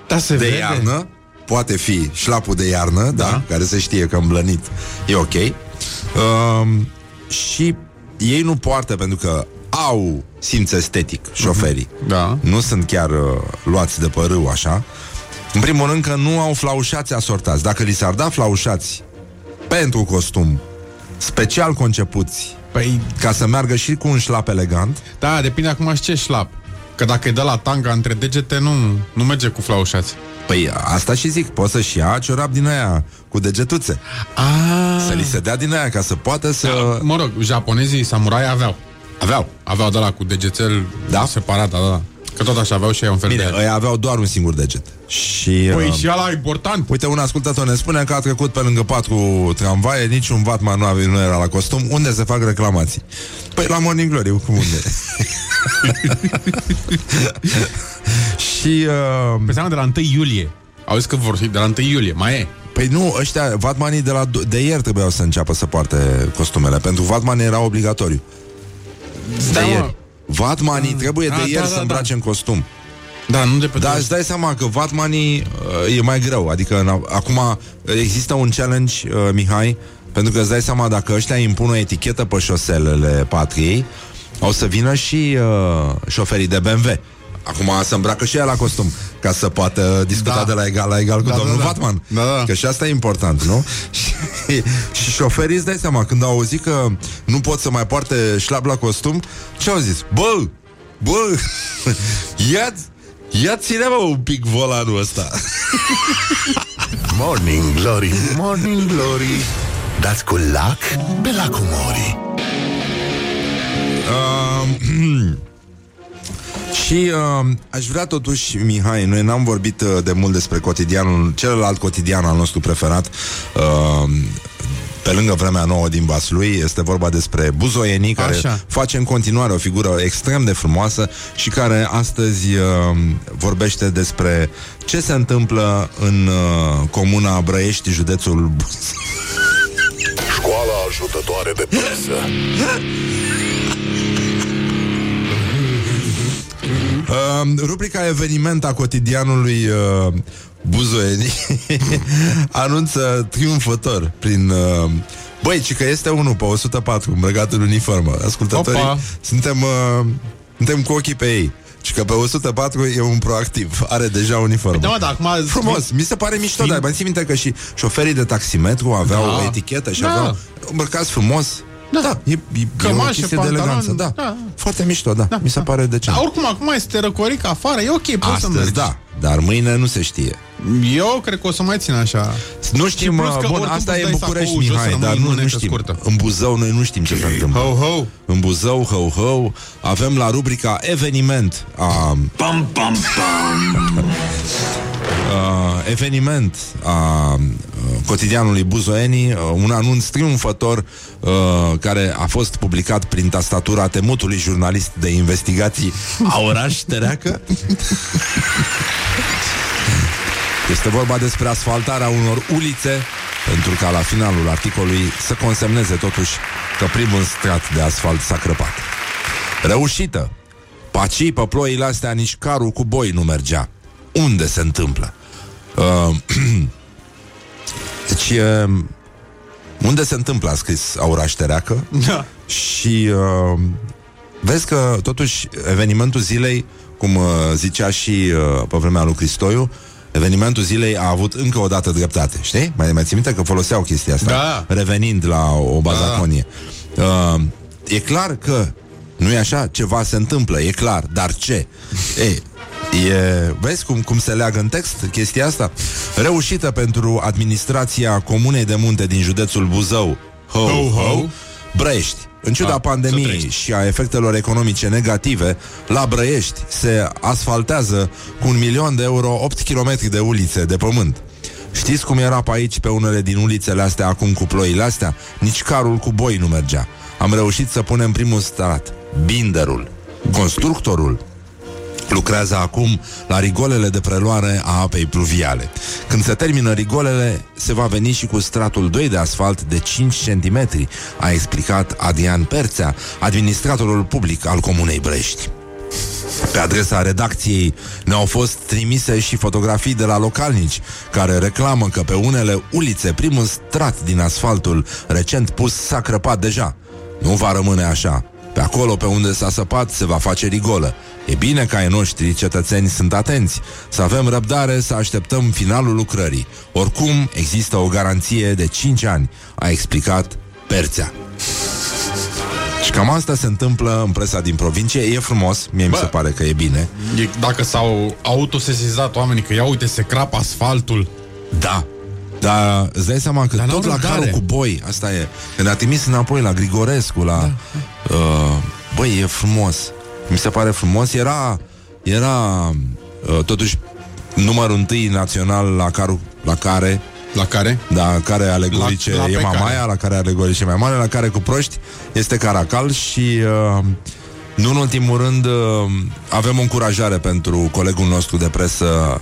Da, se de vede. iarnă poate fi șlapul de iarnă, da, da care se știe că îmblănit e ok. Um, și ei nu poartă pentru că au simț estetic șoferii. Da. Nu sunt chiar uh, luați de părâu așa. În primul rând că nu au flaușați asortați. Dacă li s-ar da flaușați pentru costum special concepuți Păi, ca să meargă și cu un șlap elegant, da, depinde acum și ce șlap. Că dacă e de la tanga între degete, nu, nu merge cu flaușați. Păi asta și zic, poți să-și ia ciorap din aia cu degetuțe. Ah. Să li se dea din aia ca să poată să... Da, mă rog, japonezii, samurai aveau. Aveau. Aveau de la cu degețel Da? separat, da, da. Că tot așa aveau și ei un fel Bine, de... ei aveau doar un singur deget. Și... Păi uh, și ăla important. Uite, un ascultător ne spune că a trecut pe lângă patru tramvaie, niciun vatman nu, avea, nu era la costum. Unde se fac reclamații? Păi la Morning Glory, cum unde? și... Uh, Pe seama de la 1 iulie. Auzi că vor fi de la 1 iulie, mai e. Păi nu, ăștia, vatmanii de, la, de ieri trebuiau să înceapă să poarte costumele. Pentru vatmani era obligatoriu. De Da, mă. ieri. Vatmanii trebuie Ah, de da, ieri da, să da. îmbrace în costum. Da, nu de pe Dar toți. îți dai seama că vatmanii uh, e mai greu. Adică în, acum există un challenge, uh, Mihai, pentru că îți dai seama dacă ăștia impun o etichetă pe șoselele patriei, o să vină și uh, șoferii de BMW. Acum să îmbracă și ea la costum Ca să poată discuta Da. de la egal la egal cu Da, domnul da, da. Vatman Da, da. Că și asta e important, nu? și, și șoferii îți dai seama Când au auzit că nu pot să mai poarte șlap la costum Ce au zis? Bă, bă Ia Ia ține mă un pic volanul ăsta Morning Glory, Morning Glory Dați cu lac pe lacul Mori Um, Și uh, aș vrea totuși, Mihai, noi n-am vorbit uh, de mult despre cotidianul, celălalt cotidian al nostru preferat, uh, pe lângă vremea nouă din Vaslui, este vorba despre Buzoienii, care Așa. face în continuare o figură extrem de frumoasă și care astăzi uh, vorbește despre ce se întâmplă în uh, comuna Brăiești, județul Buzău. Școala ajutătoare de presă Uh, rubrica eveniment a cotidianului uh, Buzoieni anunță triumfător prin... Uh, băi, ci că este unul pe 104 îmbrăcat în uniformă. Ascultătorii, Opa! suntem, uh, suntem cu ochii pe ei. Și că pe 104 e un proactiv, are deja uniformă. Da, mă, dar acum... Frumos, mi se pare mișto, dar mai țin minte că și șoferii de taximetru aveau Da. o etichetă și Da. aveau îmbrăcați frumos. Da, da e, e, e o Cămașă, chestie de pantalon, eleganță, da. da. Foarte mișto, da. Mi se pare decent. Dar oricum, acum este răcoric afară, e ok, poți să Astăzi, mergi. da, dar mâine nu se știe. Eu cred că o să mai țin așa. Nu știm, plus că bun, oricum asta îți e în dai București, sacoul jos, Mihai, rămâi dar în nu, nu mânecă știm. scurtă. În Buzău noi nu știm ce se întâmplă. Ho, ho. În Buzău, ho, ho, avem la rubrica eveniment a... Pam, pam, pam. Uh, eveniment a uh, cotidianului Buzoeni, uh, un anunț triumfător uh, care a fost publicat prin tastatura temutului jurnalist de investigații Auraș Tereacă. Este vorba despre asfaltarea unor ulițe pentru ca la finalul articolului să consemneze totuși că primul strat de asfalt s-a crăpat. Reușită! Pacii pe ploile astea nici carul cu boi nu mergea. Unde se întâmplă? Uh, deci, uh, unde se întâmplă, a scris Auraș Ștereacă. Da. Și uh, vezi că, totuși, evenimentul zilei, cum uh, zicea și uh, pe vremea lui Cristoiu, evenimentul zilei a avut încă o dată dreptate, știi? Mai, mai ții minte că foloseau chestia asta, Da. revenind la o bazaconie. Uh, e clar că nu e așa? Ceva se întâmplă, e clar, dar ce? E, E, vezi cum, cum se leagă în text chestia asta? Reușită pentru administrația Comunei de Munte din județul Buzău, ho, ho, Ho, ho. Brăiești. În ciuda Da, să pandemiei trăiești. și a efectelor economice negative, la Brăiești se asfaltează cu un milion de euro 8 km de ulițe de pământ. Știți cum era pe aici, pe unele din ulițele astea, acum cu ploile astea? Nici carul cu boi nu mergea. Am reușit să punem primul strat, binderul. Constructorul lucrează acum la rigolele de preluare a apei pluviale. Când se termină rigolele, se va veni și cu stratul 2 de asfalt de 5 cm, a explicat Adrian Perțea, administratorul public al Comunei Brești. Pe adresa redacției ne-au fost trimise și fotografii de la localnici care reclamă că pe unele ulițe primul strat din asfaltul recent pus s-a crăpat deja. Nu va rămâne așa. Pe acolo pe unde s-a săpat se va face rigolă. E bine că ai noștri cetățeni sunt atenți. Să avem răbdare să așteptăm finalul lucrării. Oricum, există o garanție de 5 ani, a explicat Perțea. Și cam asta se întâmplă în presa din provincie. E frumos, mie mi Bă. se pare că e bine. E, dacă s-au autosesizat oamenii că ia uite, se crapă asfaltul. Da. Dar îți dai seama că Dar n-au tot la răbdare. carul cu boi, asta e. Când a trimis înapoi la Grigorescu, la... Da. Uh, băi, e frumos. Mi se pare frumos. Era, era uh, totuși numărul întâi național la, carul, la care La care? da, care alegorice La- la e pe Mamaia, care. la care alegorice mai mare, la care cu proști este Caracal și uh, nu în ultimul rând uh, avem o încurajare pentru colegul nostru de presă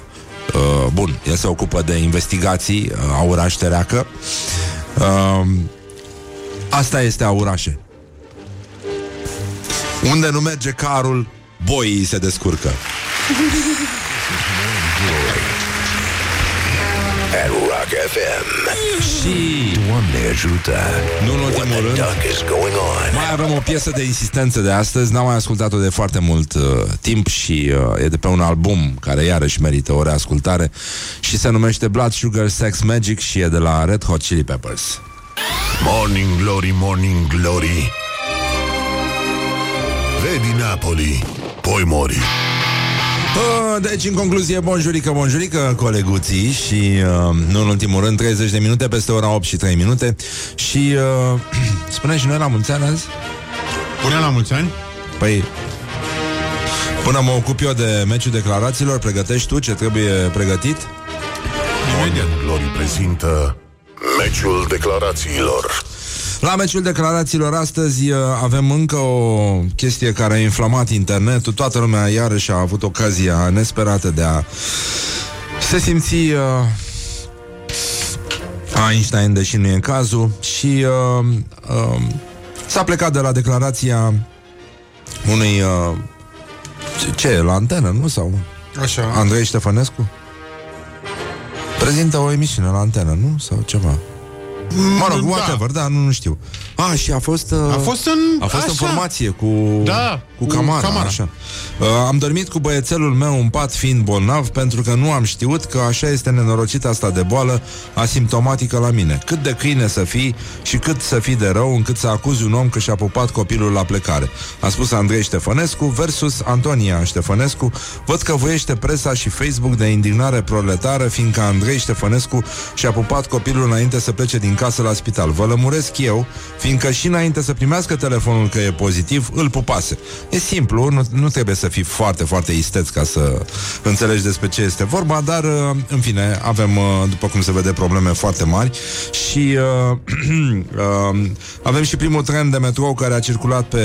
uh, bun, el se ocupă de investigații uh, Auraș Ștereacă uh, asta este Aurașe unde nu merge carul boii se descurcă At Rock FM. și Doamne ajută. nu în What ultimul the rând duck is going on? Mai avem o piesă de insistență de astăzi N-am mai ascultat-o de foarte mult uh, timp Și uh, e de pe un album Care iarăși merită o reascultare Și se numește Blood Sugar Sex Magic Și e de la Red Hot Chili Peppers Morning Glory, Morning Glory Vedi Napoli, poi mori Uh, Deci, în concluzie, bonjurică, bonjurică, coleguții Și, uh, nu în ultimul rând, 30 de minute Peste ora 8 și 3 minute Și, uh, spune și noi la mulți ani azi? Pune la mulți ani? Păi, până mă ocup eu de meciul declarațiilor Pregătești tu ce trebuie pregătit? Imediat Glory prezintă Meciul declarațiilor La meciul declarațiilor astăzi uh, avem încă o chestie care a inflamat internetul. Toată lumea iarăși a avut ocazia nesperată de a se simți uh, Einstein, deși nu e cazul, și uh, uh, s-a plecat de la declarația unui uh, ce- ce, la antenă, nu? Sau Așa. Andrei Ștefănescu? Prezintă o emisiune la antenă, nu? Sau ceva. Mă rog, da. whatever, da, nu, nu știu. A, și a fost... Uh, A fost în... a fost așa. în formație cu, Da, cu cu Camara, Camara. Așa. Uh, am dormit cu băiețelul meu în pat fiind bolnav pentru că nu am știut că așa este nenorocită asta de boală asimptomatică la mine. Cât de câine să fii și cât să fii de rău încât să acuzi un om că și-a pupat copilul la plecare. A spus Andrei Ștefănescu versus Antonia Ștefănescu. Văd că voiește presa și Facebook de indignare proletară fiindcă Andrei Ștefănescu și-a pupat copilul înainte să plece din casă la spital. Vă lămuresc eu, fiindcă și înainte să primească telefonul că e pozitiv, îl pupase. E simplu, nu, nu trebuie să fii foarte, foarte isteț ca să înțelegi despre ce este vorba, dar, uh, în fine, avem, uh, după cum se vede, probleme foarte mari și uh, uh, avem și primul tren de metrou care a circulat pe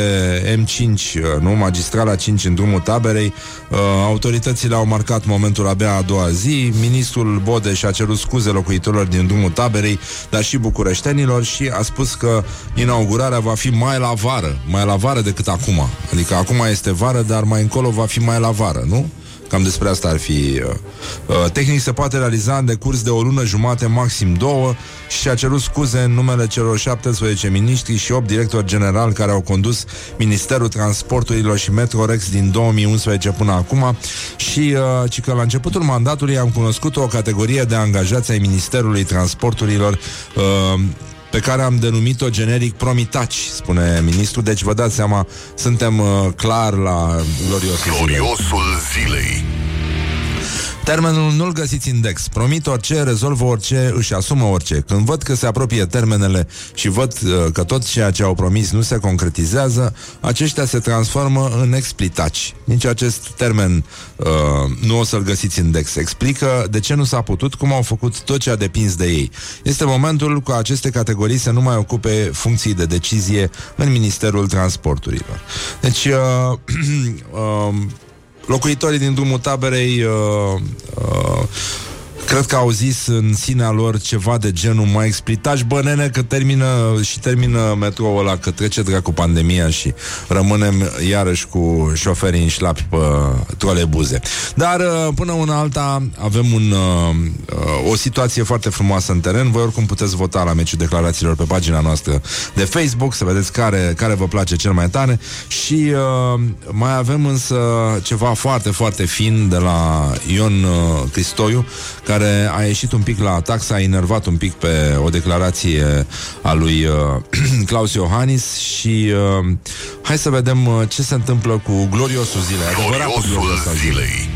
M5, uh, nu, magistrala 5 în drumul taberei. Uh, autoritățile au marcat momentul abia a doua zi. Ministrul Bodeș și-a cerut scuze locuitorilor din drumul taberei, dar și bucureștenilor și a spus că inaugurarea va fi mai la vară, mai la vară decât acum. Adică acum este vară, dar mai încolo va fi mai la vară, nu? Cam despre asta ar fi. Uh, uh, tehnic se poate realiza în decurs de o lună jumate, maxim două, și a cerut scuze în numele celor 17 miniștri și 8 directori generali care au condus Ministerul Transporturilor și Metrorex din 2011 până acum și uh, ci că la începutul mandatului am cunoscut o categorie de angajați ai Ministerului Transporturilor uh, pe care am denumit-o generic promitaci, spune ministrul. Deci vă dați seama, suntem uh, clar la gloriosul zilei. Gloriosul zilei. Termenul nu-l găsiți în Dex. Promit orice, rezolvă orice, își asumă orice. Când văd că se apropie termenele și văd uh, că tot ceea ce au promis nu se concretizează, aceștia se transformă în explitaci. Nici acest termen uh, nu o să-l găsiți în Dex. Explică de ce nu s-a putut, cum au făcut tot ce a depins de ei. Este momentul ca aceste categorii să nu mai ocupe funcții de decizie în Ministerul Transporturilor. Deci, uh, uh, locuitorii din drumul taberei uh, uh, Cred că au zis în sinea lor ceva de genul mai explitași, bă, nene, că termină și termină metroul ăla, că trece dracu pandemia și rămânem iarăși cu șoferii în șlapi pe trolebuze. Dar uh, până una alta avem un, uh, uh, o situație foarte frumoasă în teren. Voi oricum puteți vota la meciul declarațiilor pe pagina noastră de Facebook, să vedeți care, care vă place cel mai tare și uh, mai avem însă ceva foarte, foarte fin de la Ion uh, Cristoiu, care care a ieșit un pic la atac, s-a enervat un pic pe o declarație a lui uh, Claus Iohannis și uh, hai să vedem uh, ce se întâmplă cu gloriosul zilei. Adevăratul glorios al zilei.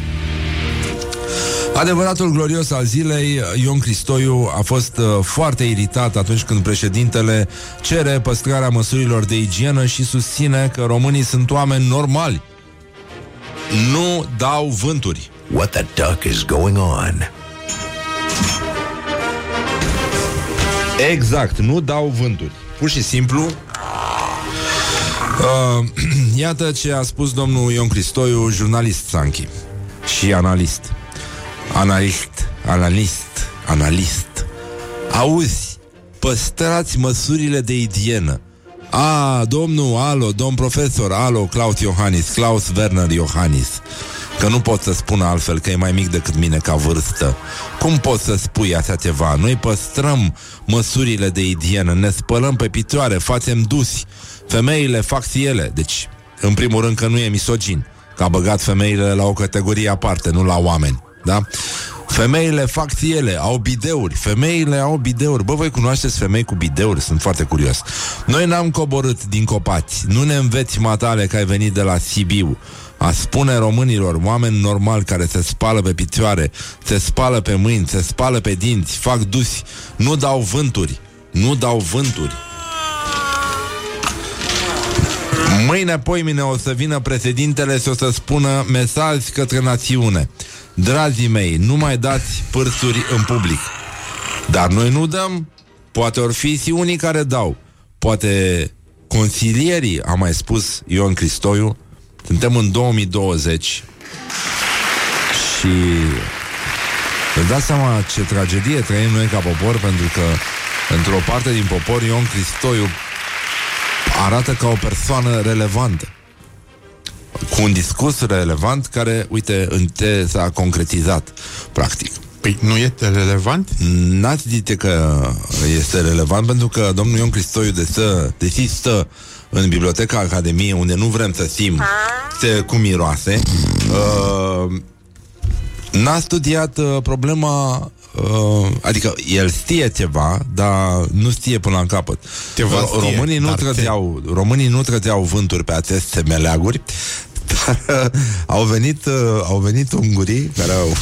Adevăratul glorios al zilei, Ion Cristoiu a fost uh, foarte iritat atunci când președintele cere păstrarea măsurilor de igienă și susține că românii sunt oameni normali. Nu dau vânturi. What the duck is going on? Exact, nu dau vânturi. Pur și simplu uh, Iată ce a spus domnul Ion Cristoiu, jurnalist Sanchi și analist. Analist, analist, analist. Auzi, păstrați măsurile de igienă. A, domnul, alo, domn profesor, alo, Klaus Iohannis, Klaus Werner Iohannis. Că nu pot să spun altfel că e mai mic decât mine ca vârstă. Cum poți să spui așa ceva? Noi păstrăm măsurile de igienă, ne spălăm pe picioare, facem dusi. Femeile fac și ele. Deci, în primul rând că nu e misogin, că a băgat femeile la o categorie aparte, nu la oameni. Da? Femeile fac și ele, au bideuri. Femeile au bideuri. Bă, voi cunoașteți femei cu bideuri? Sunt foarte curios. Noi n-am coborât din copați Nu ne înveți matale că ai venit de la Sibiu. A spune românilor, oameni normali care se spală pe picioare, se spală pe mâini, se spală pe dinți, fac dusi, nu dau vânturi, nu dau vânturi. Mâine, poimine, o să vină președintele și o să spună mesaj către națiune. Dragii mei, nu mai dați pârsuri în public. Dar noi nu dăm. Poate or fi și unii care dau. Poate consilierii, a mai spus Ion Cristoiu, suntem în 2020 și vă dați seama ce tragedie trăim noi ca popor pentru că într-o parte din popor Ion Cristoiu arată ca o persoană relevantă cu un discurs relevant care, uite, în te s-a concretizat, practic. Păi nu este relevant? N-ați zis că este relevant pentru că domnul Ion Cristoiu de să, deși stă în Biblioteca Academiei, unde nu vrem să sim se, cum miroase, uh, n-a studiat uh, problema uh, adică el știe ceva, dar nu știe până la capăt. Ceva uh, știe, românii, nu dar trăgeau, românii nu trăgeau vânturi pe aceste meleaguri, dar uh, au venit uh, au venit ungurii care au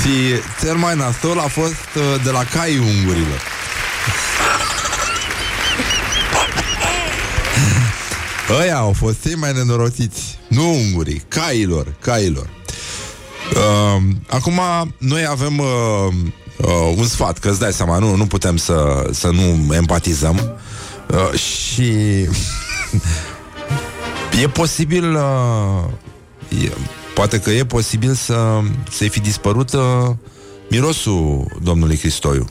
și cel mai nasol a fost uh, de la caii ungurilor. Ăia au fost cei mai nenorociți Nu ungurii, cailor Cailor uh, Acum noi avem uh, uh, Un sfat, că îți dai seama Nu, nu putem să, să nu empatizăm uh, Și E posibil uh, e, Poate că e posibil să Să-i fi dispărut uh, Mirosul domnului Cristoiu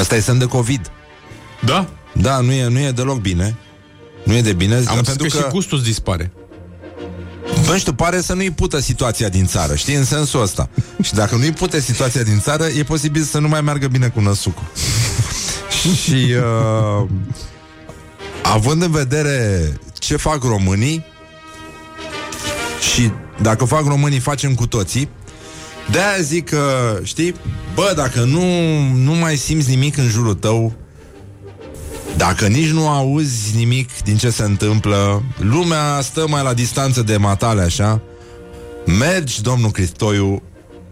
Asta e semn de COVID Da. Da, nu e, nu e deloc bine. Nu e de bine. Am pentru că, că și gustul îți dispare. Nu știu, pare să nu-i pută situația din țară, știi, în sensul ăsta. Și dacă nu-i pute situația din țară, e posibil să nu mai meargă bine cu năsucul. și uh, având în vedere ce fac românii și dacă fac românii, facem cu toții, de-aia zic că, știi, bă, dacă nu, nu mai simți nimic în jurul tău, dacă nici nu auzi nimic din ce se întâmplă, lumea stă mai la distanță de matale așa, mergi, domnul Cristoiu,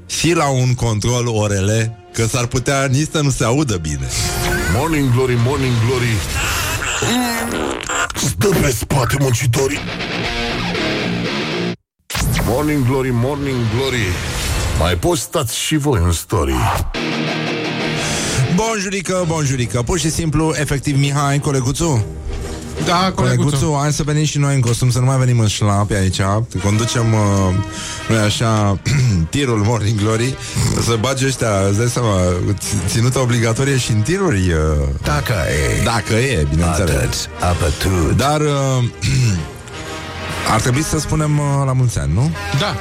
și la un control orele, că s-ar putea nici să nu se audă bine. Morning Glory, Morning Glory. Stă pe spate muncitorii. Morning Glory, Morning Glory. Mai postați și voi în story Bonjurică, bonjurică, pur și simplu, efectiv, Mihai, coleguțu, Da, Coleguțu, coleguțu. hai să venim și noi în costum, să nu mai venim în șlapi aici. Conducem, uh, noi așa, tirul Morning Glory, să bagi ăștia, îți dai seama, ț- ținută obligatorie și în tiruri, uh, Dacă e dacă e, bineînțeles. atât apătut. Dar uh, ar trebui să spunem uh, la mulți ani, nu? Da.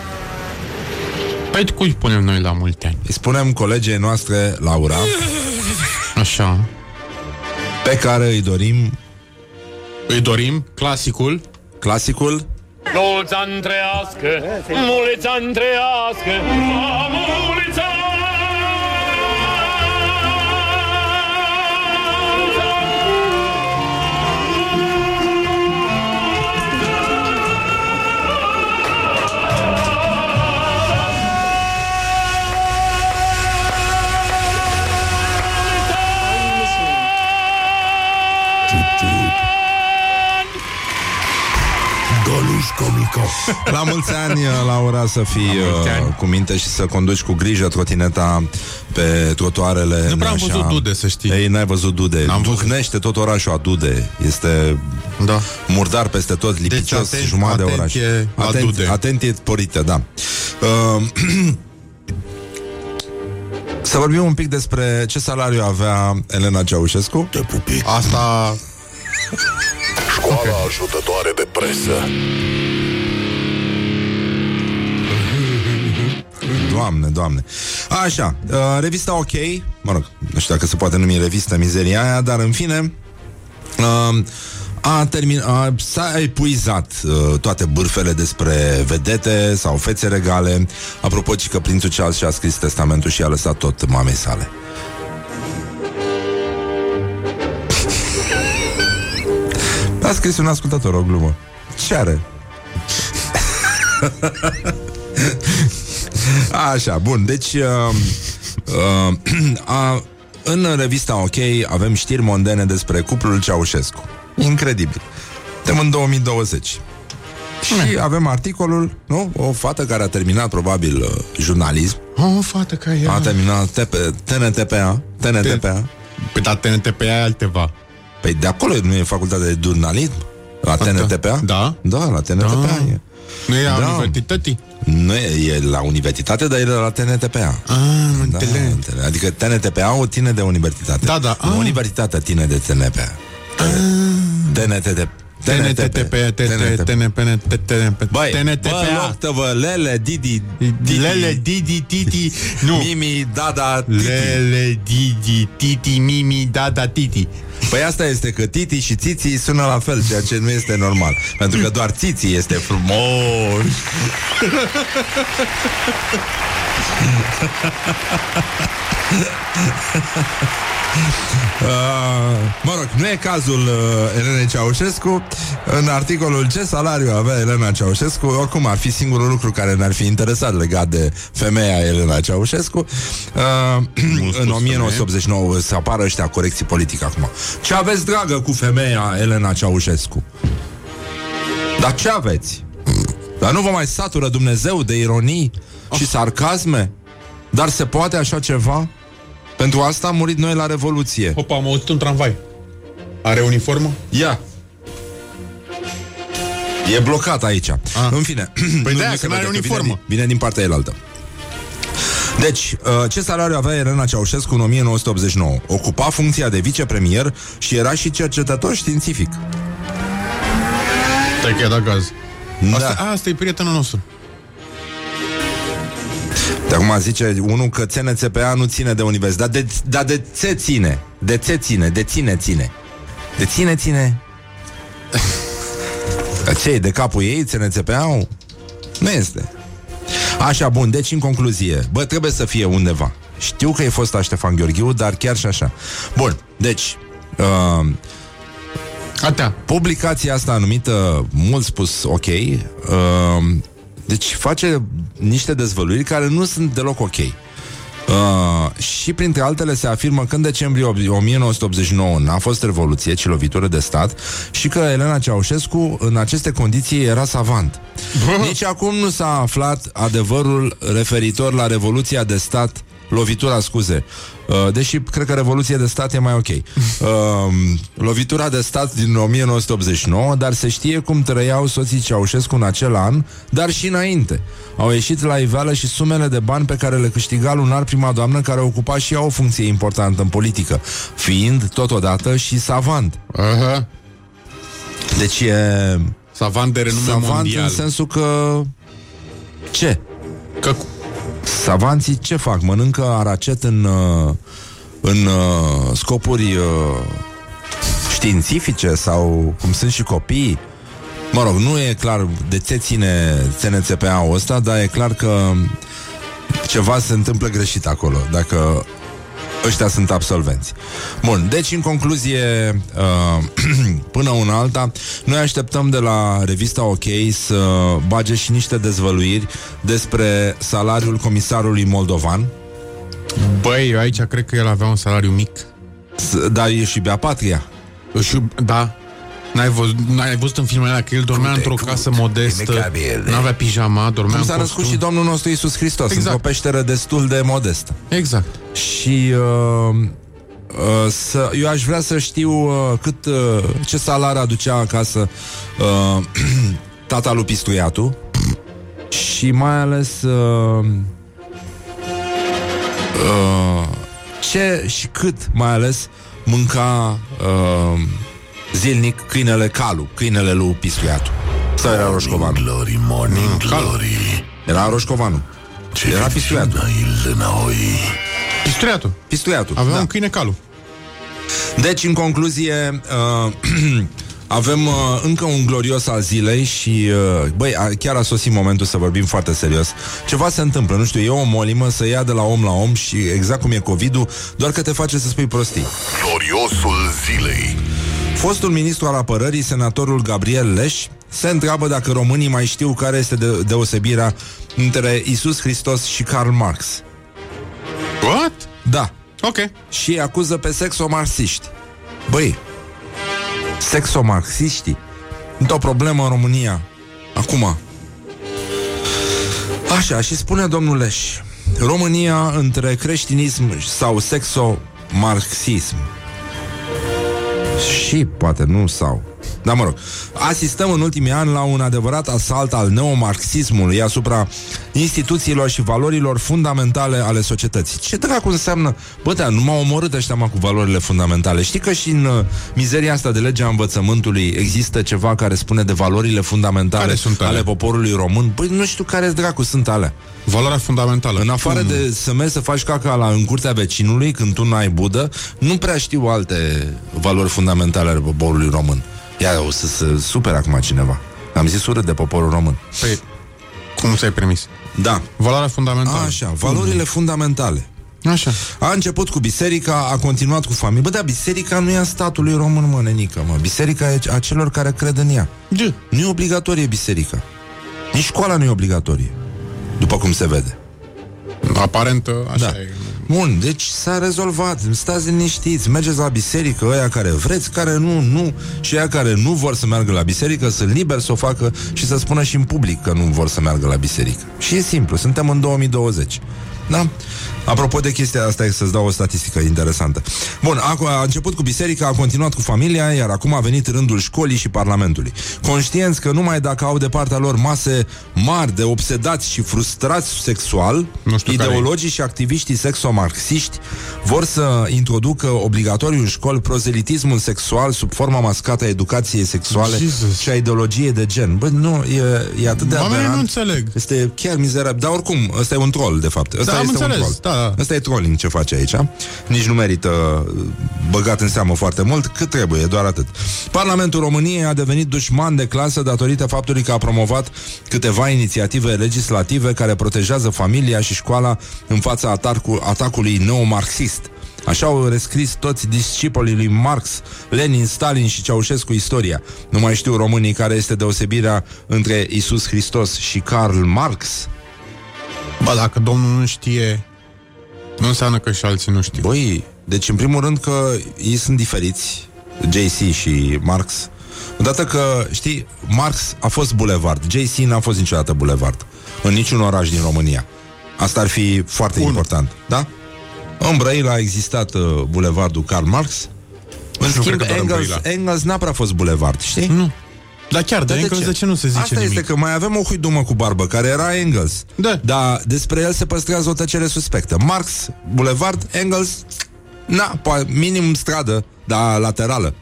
Păi cui punem noi la mulți ani? Îi spunem colegei noastre, Laura, Așa. pe care îi dorim Îi dorim clasicul. clasicul Mulți ani trăiască, mulți ani mulți ani, Laura, să fii mulți uh, ani. cu minte și să conduci cu grijă trotineta pe trotuarele. Nu prea am așa. văzut dude, să știi. Ei, n-ai văzut dude. N-am văzut. Duhnește tot orașul a dude. Este Da. murdar peste tot, lipicios, aten- jumătate de oraș. atenție la dude. Atenție sporită, da. Uh, să vorbim un pic despre ce salariu avea Elena Ceaușescu. Te pupic Asta... Școala ajutătoare de presă Doamne, doamne. Așa, uh, revista OK, mă rog, nu știu dacă se poate numi revistă mizeria aia, dar în fine, uh, a termin, a, s-a epuizat uh, toate bârfele despre vedete sau fețe regale. Apropo, ci că prințul Charles și-a scris testamentul și a lăsat tot mamei sale. A scris un ascultător o glumă. Ce are? Așa, bun, deci uh, uh, a, în revista OK avem știri mondene despre cuplul Ceaușescu. Incredibil. Suntem în 2020. Și avem articolul, nu? O fată care a terminat probabil uh, jurnalism, O, fată ca ea. a terminat TP, TNTPA, TNTPA. Păi da, TNTP e alteva. Păi de acolo nu e facultatea de jurnalism? La TNTPA? Da. Da, la TNTPA Da. e. Nu e a Da. universității? Nu e, e la universitate, dar e la TNTPA. Ah, nu Da, înțeleg. înțeleg. adică TNTPA o ține de universitate. Da, da. Nu Ah. Universitatea ține de TNPA. TNTP. TNTP, TNP, Băi, bă, TNTPA. loctă-vă, lele, Didi, Didi, Lele, Didi, Titi. Nu. Mimi, Dada, Titi. Lele, Didi, Titi, Mimi, Dada, Titi. Păi asta este că Titi și Țiții sună la fel, ceea ce nu este normal. Pentru că doar Țiții este frumos. Uh, mă rog, nu e cazul uh, Elena Ceaușescu În articolul Ce salariu avea Elena Ceaușescu Oricum ar fi singurul lucru care ne-ar fi interesat Legat de femeia Elena Ceaușescu uh, În 1989 Se apară ăștia corecții politică acum Ce aveți dragă cu femeia Elena Ceaușescu? Dar ce aveți? Dar nu vă mai satură Dumnezeu de ironii și sarcasme? Dar se poate așa ceva? Pentru asta am murit noi la Revoluție. Opa, am auzit un tramvai. Are uniformă? Ia. E blocat aici. În fine. Păi Nu- de-aia, nu se că n-are vede, uniformă. Vine, din- vine din partea elaltă. Deci, uh, ce salariu avea Elena Ceaușescu în 1989? Ocupa funcția de vicepremier și era și cercetător științific. Stai că i-a dat gaz. Asta, a, asta e prietenul nostru. De acum zice unul că CNCPA nu ține de universitate. Dar de, dar de ce ține? De ce ține? De ține ține. De ține ține. Dar ce e de capul ei CNCPA-ul? Nu este. Așa, bun, deci în concluzie, bă, trebuie să fie undeva. Știu că e fost a Ștefan Gheorghiu, dar chiar și așa. Bun, deci, uh, Atea. publicația asta numită, mult spus, ok, uh, deci face niște dezvăluiri care nu sunt deloc ok. Uh, și printre altele se afirmă că în decembrie 1989 n-a fost revoluție, ci lovitură de stat și că Elena Ceaușescu în aceste condiții era savant. Nici acum nu s-a aflat adevărul referitor la revoluția de stat Lovitura, scuze. Uh, deși cred că Revoluție de stat e mai ok. Uh, lovitura de stat din 1989, dar se știe cum trăiau soții Ceaușescu în acel an, dar și înainte. Au ieșit la iveală și sumele de bani pe care le câștiga lunar prima doamnă, care ocupa și ea o funcție importantă în politică, fiind totodată și savant. Aha. Deci e Savant de renume savant mondial. în sensul că... Ce? Că Savanții ce fac? Mănâncă aracet în, uh, în uh, scopuri uh, științifice sau cum sunt și copiii? Mă rog, nu e clar de ce ține CNCPA-ul ăsta, dar e clar că ceva se întâmplă greșit acolo, dacă ăștia sunt absolvenți. Bun, deci în concluzie, uh, până una alta, noi așteptăm de la revista OK să bage și niște dezvăluiri despre salariul comisarului moldovan, Băi, eu aici cred că el avea un salariu mic. S- dar e și Bea Patria. Și, da, N-ai văzut, n-ai văzut în filmele alea că el dormea într-o casă modestă, Impecabil. n-avea pijama, dormea Cum în s-a născut costum. și Domnul nostru Isus Hristos Exact. Într-o peșteră destul de modestă Exact. Și uh, uh, să, eu aș vrea să știu uh, cât, uh, ce salariu aducea acasă uh, tata lui Pistuiatu și mai ales uh, uh, ce și cât mai ales mânca uh, zilnic câinele Calu, câinele lui Pistuiatu. Sau era Roșcovanu? Glory, morning glory. Era Roșcovanu. Ce Era Pistuiatu. il înapoi. Pistuiatul. Pistuiatu. Avea da. un câine calu. Deci, în concluzie, uh, avem uh, încă un glorios al zilei și, uh, băi, a, chiar a sosit momentul să vorbim foarte serios. Ceva se întâmplă, nu știu, e o molimă să ia de la om la om și exact cum e COVID-ul, doar că te face să spui prostii. Gloriosul zilei. Fostul ministru al apărării, senatorul Gabriel Leș, se întreabă dacă românii mai știu care este de- deosebirea între Isus Hristos și Karl Marx. What? Da, Ok. și îi acuză pe sexomarxiști. Băi, sexomarxiștii sunt o problemă în România. Acum. Așa, și spune domnul Leș, România între creștinism sau sexomarxism. Și poate nu sau. Dar mă rog, asistăm în ultimii ani la un adevărat asalt al neomarxismului asupra instituțiilor și valorilor fundamentale ale societății. Ce dracu înseamnă? Bă, da, nu m-au omorât ăștia mă, cu valorile fundamentale. Știi că și în uh, mizeria asta de legea învățământului există ceva care spune de valorile fundamentale Care sunt ale alea? poporului român? Băi, nu știu care dracu sunt alea. Valoarea fundamentală. În afară Cum? de să mergi să faci caca la, în curtea vecinului când tu n-ai budă, nu prea știu alte valori fundamentale ale poporului român. Ia o să se super acum cineva. Am zis urât de poporul român. Păi, cum ți-ai permis? Da. Valoarea fundamentală. Așa, valorile fundamentale. Așa. A început cu biserica, a continuat cu familie. Bă, da, biserica nu e a statului român, mă, nenică, mă. Biserica e a celor care cred în ea. De. Nu e obligatorie biserica. Nici școala nu e obligatorie. După cum se vede. Aparent, așa Da. e. Bun, deci s-a rezolvat. Stați liniștiți, mergeți la biserică, ăia care vreți, care nu, nu. Și ăia care nu vor să meargă la biserică sunt liberi să o facă și să spună și în public că nu vor să meargă la biserică. Și e simplu, suntem în 2020. Da? Apropo de chestia asta, e să-ți dau o statistică interesantă. Bun, a, a început cu biserica, a continuat cu familia, iar acum a venit rândul școlii și parlamentului. Conștienți că numai dacă au de partea lor mase mari de obsedați și frustrați sexual, Nu știu care ideologii și activiștii sexomarxiști vor să introducă obligatoriu în școli prozelitismul sexual sub forma mascată a educației sexuale Jesus. și a ideologiei de gen. Bă, nu, e, e atât de Oamenii aberant. nu înțeleg. Este chiar mizerabil. Dar oricum, ăsta e un troll, de fapt. Ăsta Da, am este un înțeles, troll. da. Ăsta e trolling ce face aici. Nici nu merită uh, băgat în seamă foarte mult, cât trebuie, doar atât. Parlamentul României a devenit dușman de clasă datorită faptului că a promovat câteva inițiative legislative care protejează familia și școala în fața atacul, atacului neomarxist. Așa au rescris toți discipolii lui Marx, Lenin, Stalin și Ceaușescu istoria. Nu mai știu românii care este deosebirea între Isus Hristos și Karl Marx. Ba, dacă domnul nu știe, nu înseamnă că și alții nu știu. Băi, deci în primul rând că ei sunt diferiți, JC și Marx. Odată că, știi, Marx a fost bulevard, JC n-a fost niciodată bulevard. În niciun oraș din România. Asta ar fi foarte Bun. important, da? În Brăila a existat uh, bulevardul Karl Marx. În Nu schimb, cred că doar în Engels, Brăila. Engels n-a prea fost bulevard, știi? Nu. Dar chiar, de, Engels, de ce nu se zice Asta nimic? este că mai avem o huidumă cu barbă, care era Engels. Da. Dar despre el se păstrează o tăcere suspectă. Marx, Boulevard, Engels, na, po- minim stradă, dar laterală.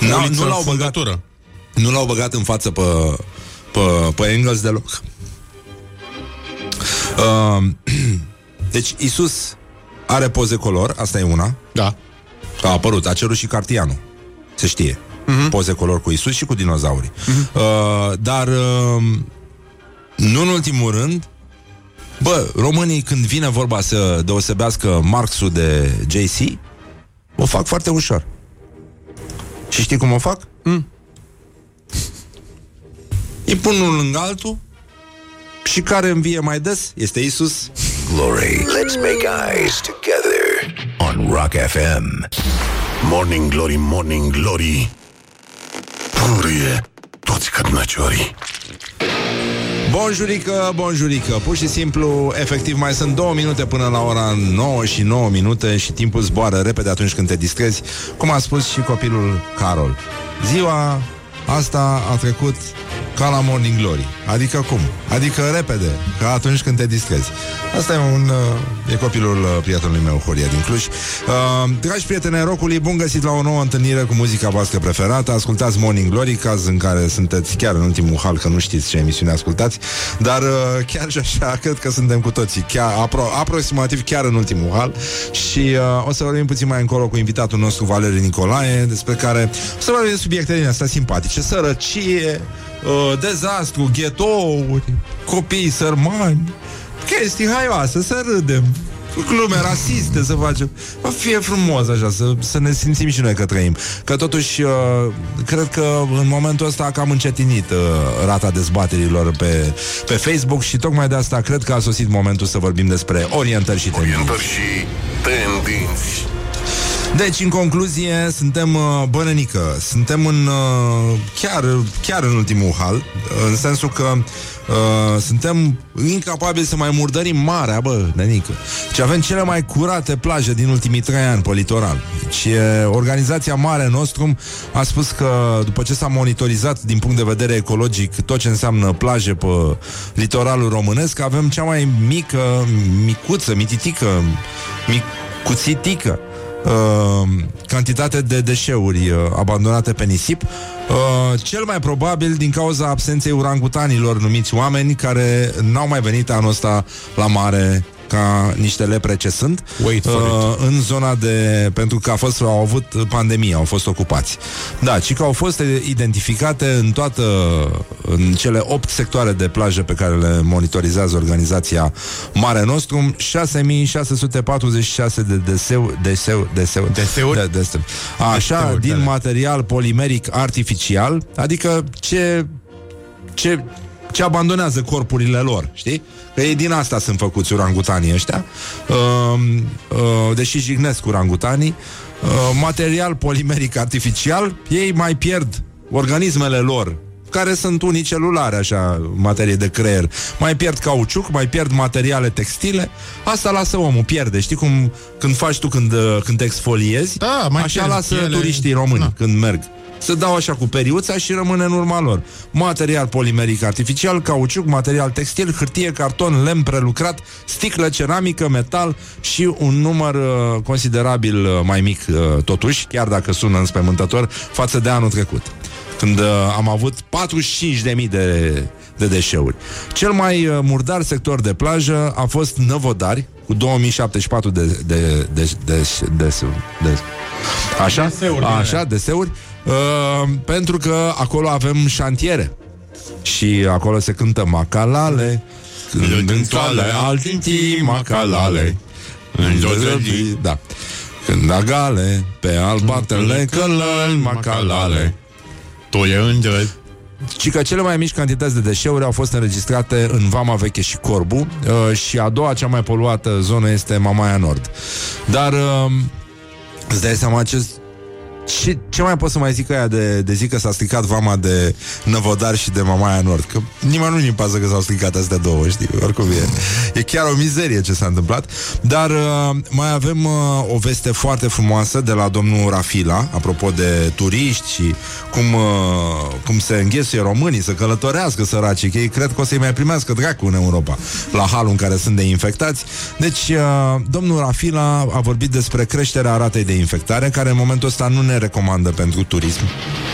Na, Uliță nu l-au băgat, fundătură. nu l-au băgat în față pe, pe, pe Engels deloc. Uh, deci Isus are poze color, asta e una. Da. A apărut, a cerut și Cartianu. Se știe. Uh-huh. Poze color cu Isus și cu dinozaurii. Uh-huh. Uh, dar uh, nu în ultimul rând, bă, românii când vine vorba să deosebească Marxul de JC, o fac foarte ușor. Și știi cum o fac? Mm. Îi pun unul lângă altul și care învie mai des este Isus. Glory. Let's make eyes together on Rock FM. Morning Glory, Morning Glory Purie toți cărnăciorii Bonjurică, bonjurică. Pur și simplu, efectiv, mai sunt două minute până la ora 9 și 9 minute Și timpul zboară repede atunci când te distrezi Cum a spus și copilul Carol. Ziua asta a trecut ca la Morning Glory. Adică cum? Adică repede, ca atunci când te distrezi. Asta e un... Uh, e copilul uh, prietenului meu, Horia din Cluj. Uh, Dragi prieteni ai rocului, bun găsit la o nouă întâlnire cu muzica voastră preferată. Ascultați Morning Glory, caz în care sunteți chiar în ultimul hal Că nu știți ce emisiune ascultați. Dar uh, chiar și așa, cred că suntem cu toții chiar, apro- Aproximativ chiar în ultimul hal. Și uh, o să vorbim puțin mai încolo cu invitatul nostru Valeriu Nicolae Despre care o să vorbim de subiecte din astea simpatice Sărăcie, uh, dezastru, ghetouri, copii sărmani, chestii haioase, să râdem, glume rasiste să facem. Va fi frumos așa, să, să ne simțim și noi că trăim. Că totuși, uh, cred că în momentul ăsta a cam încetinit uh, rata dezbaterilor pe, pe Facebook și tocmai de asta cred că a sosit momentul să vorbim despre orientări și tendințe. Orientări și tendinți Deci, în concluzie, suntem uh, bănănică, suntem în uh, chiar, chiar în ultimul hal, uh, în sensul că uh, suntem incapabili să mai murdărim marea, bă, nenică. Și avem cele mai curate plaje din ultimii trei ani pe litoral. Deci, e, organizația Mare Nostrum a spus că după ce s-a monitorizat din punct de vedere ecologic tot ce înseamnă plaje pe litoralul românesc, avem cea mai mică, micuță, mititică, micuțitică uh, cantitate de deșeuri uh, abandonate pe nisip, uh, cel mai probabil din cauza absenței urangutanilor numiți oameni care n-au mai venit anul ăsta la mare ca niște lepre ce sunt Wait for uh, în zona de... pentru că a fost, au avut pandemie, au fost ocupați. Da, ci că au fost identificate în toată în cele 8 sectoare de plajă pe care le monitorizează organizația Mare Nostrum 6646 de deseu, deseu, deseu, Deseuri? De, deseu. Așa, Deseuri, din da. material polimeric artificial, adică ce ce, ce abandonează corpurile lor, știi? Că ei din asta sunt făcuți urangutanii ăștia, uh, uh, deși jignesc urangutanii, uh, material polimeric artificial, ei mai pierd organismele lor, care sunt unicelulare, așa, în materie de creier. Mai pierd cauciuc, mai pierd materiale textile. Asta lasă omul, pierde. Știi cum când faci tu când, uh, când te exfoliezi? Da, mai așa pierzi lasă piele. turiștii români Da. când merg. Se dau așa cu periuța și rămâne în urma lor. Material polimeric artificial, cauciuc, material textil, hârtie, carton, lemn prelucrat, sticlă, ceramică, metal și un număr uh, considerabil uh, mai mic uh, totuși, chiar dacă sună înspăimântător, față de anul trecut când uh, am avut 45.000 de, de deșeuri. Cel mai uh, murdar sector de plajă a fost Năvodari, cu 2074 de, de, de, de, de, de, de Așa? Deseuri, Așa, deseuri. Uh, pentru că acolo avem șantiere. Și acolo se cântă macalale. Când în toale, altintii macalale. În Josephi, Da. Când agale, pe albatele călări macalale. Tu e înger. Și că cele mai mici cantități de deșeuri au fost înregistrate în Vama Veche și Corbu uh, și a doua cea mai poluată zonă este Mamaia Nord. Dar uh, îți dai seama ce, ce, ce mai pot să mai zic aia de, de zi că s-a stricat Vama de Năvodar și de Mamaia Nord? Că nimeni nu-i pasă că s-au stricat astea două, știi? Oricum e. E chiar o mizerie ce s-a întâmplat. Dar uh, mai avem uh, o veste foarte frumoasă de la domnul Rafila, apropo de turiști și cum, uh, cum se înghesuie românii să călătorească săracii, că ei cred că o să-i mai primească dracu în Europa, la halul în care sunt de infectați. Deci, uh, domnul Rafila a vorbit despre creșterea ratei de infectare, care în momentul ăsta nu ne recomandă pentru turism.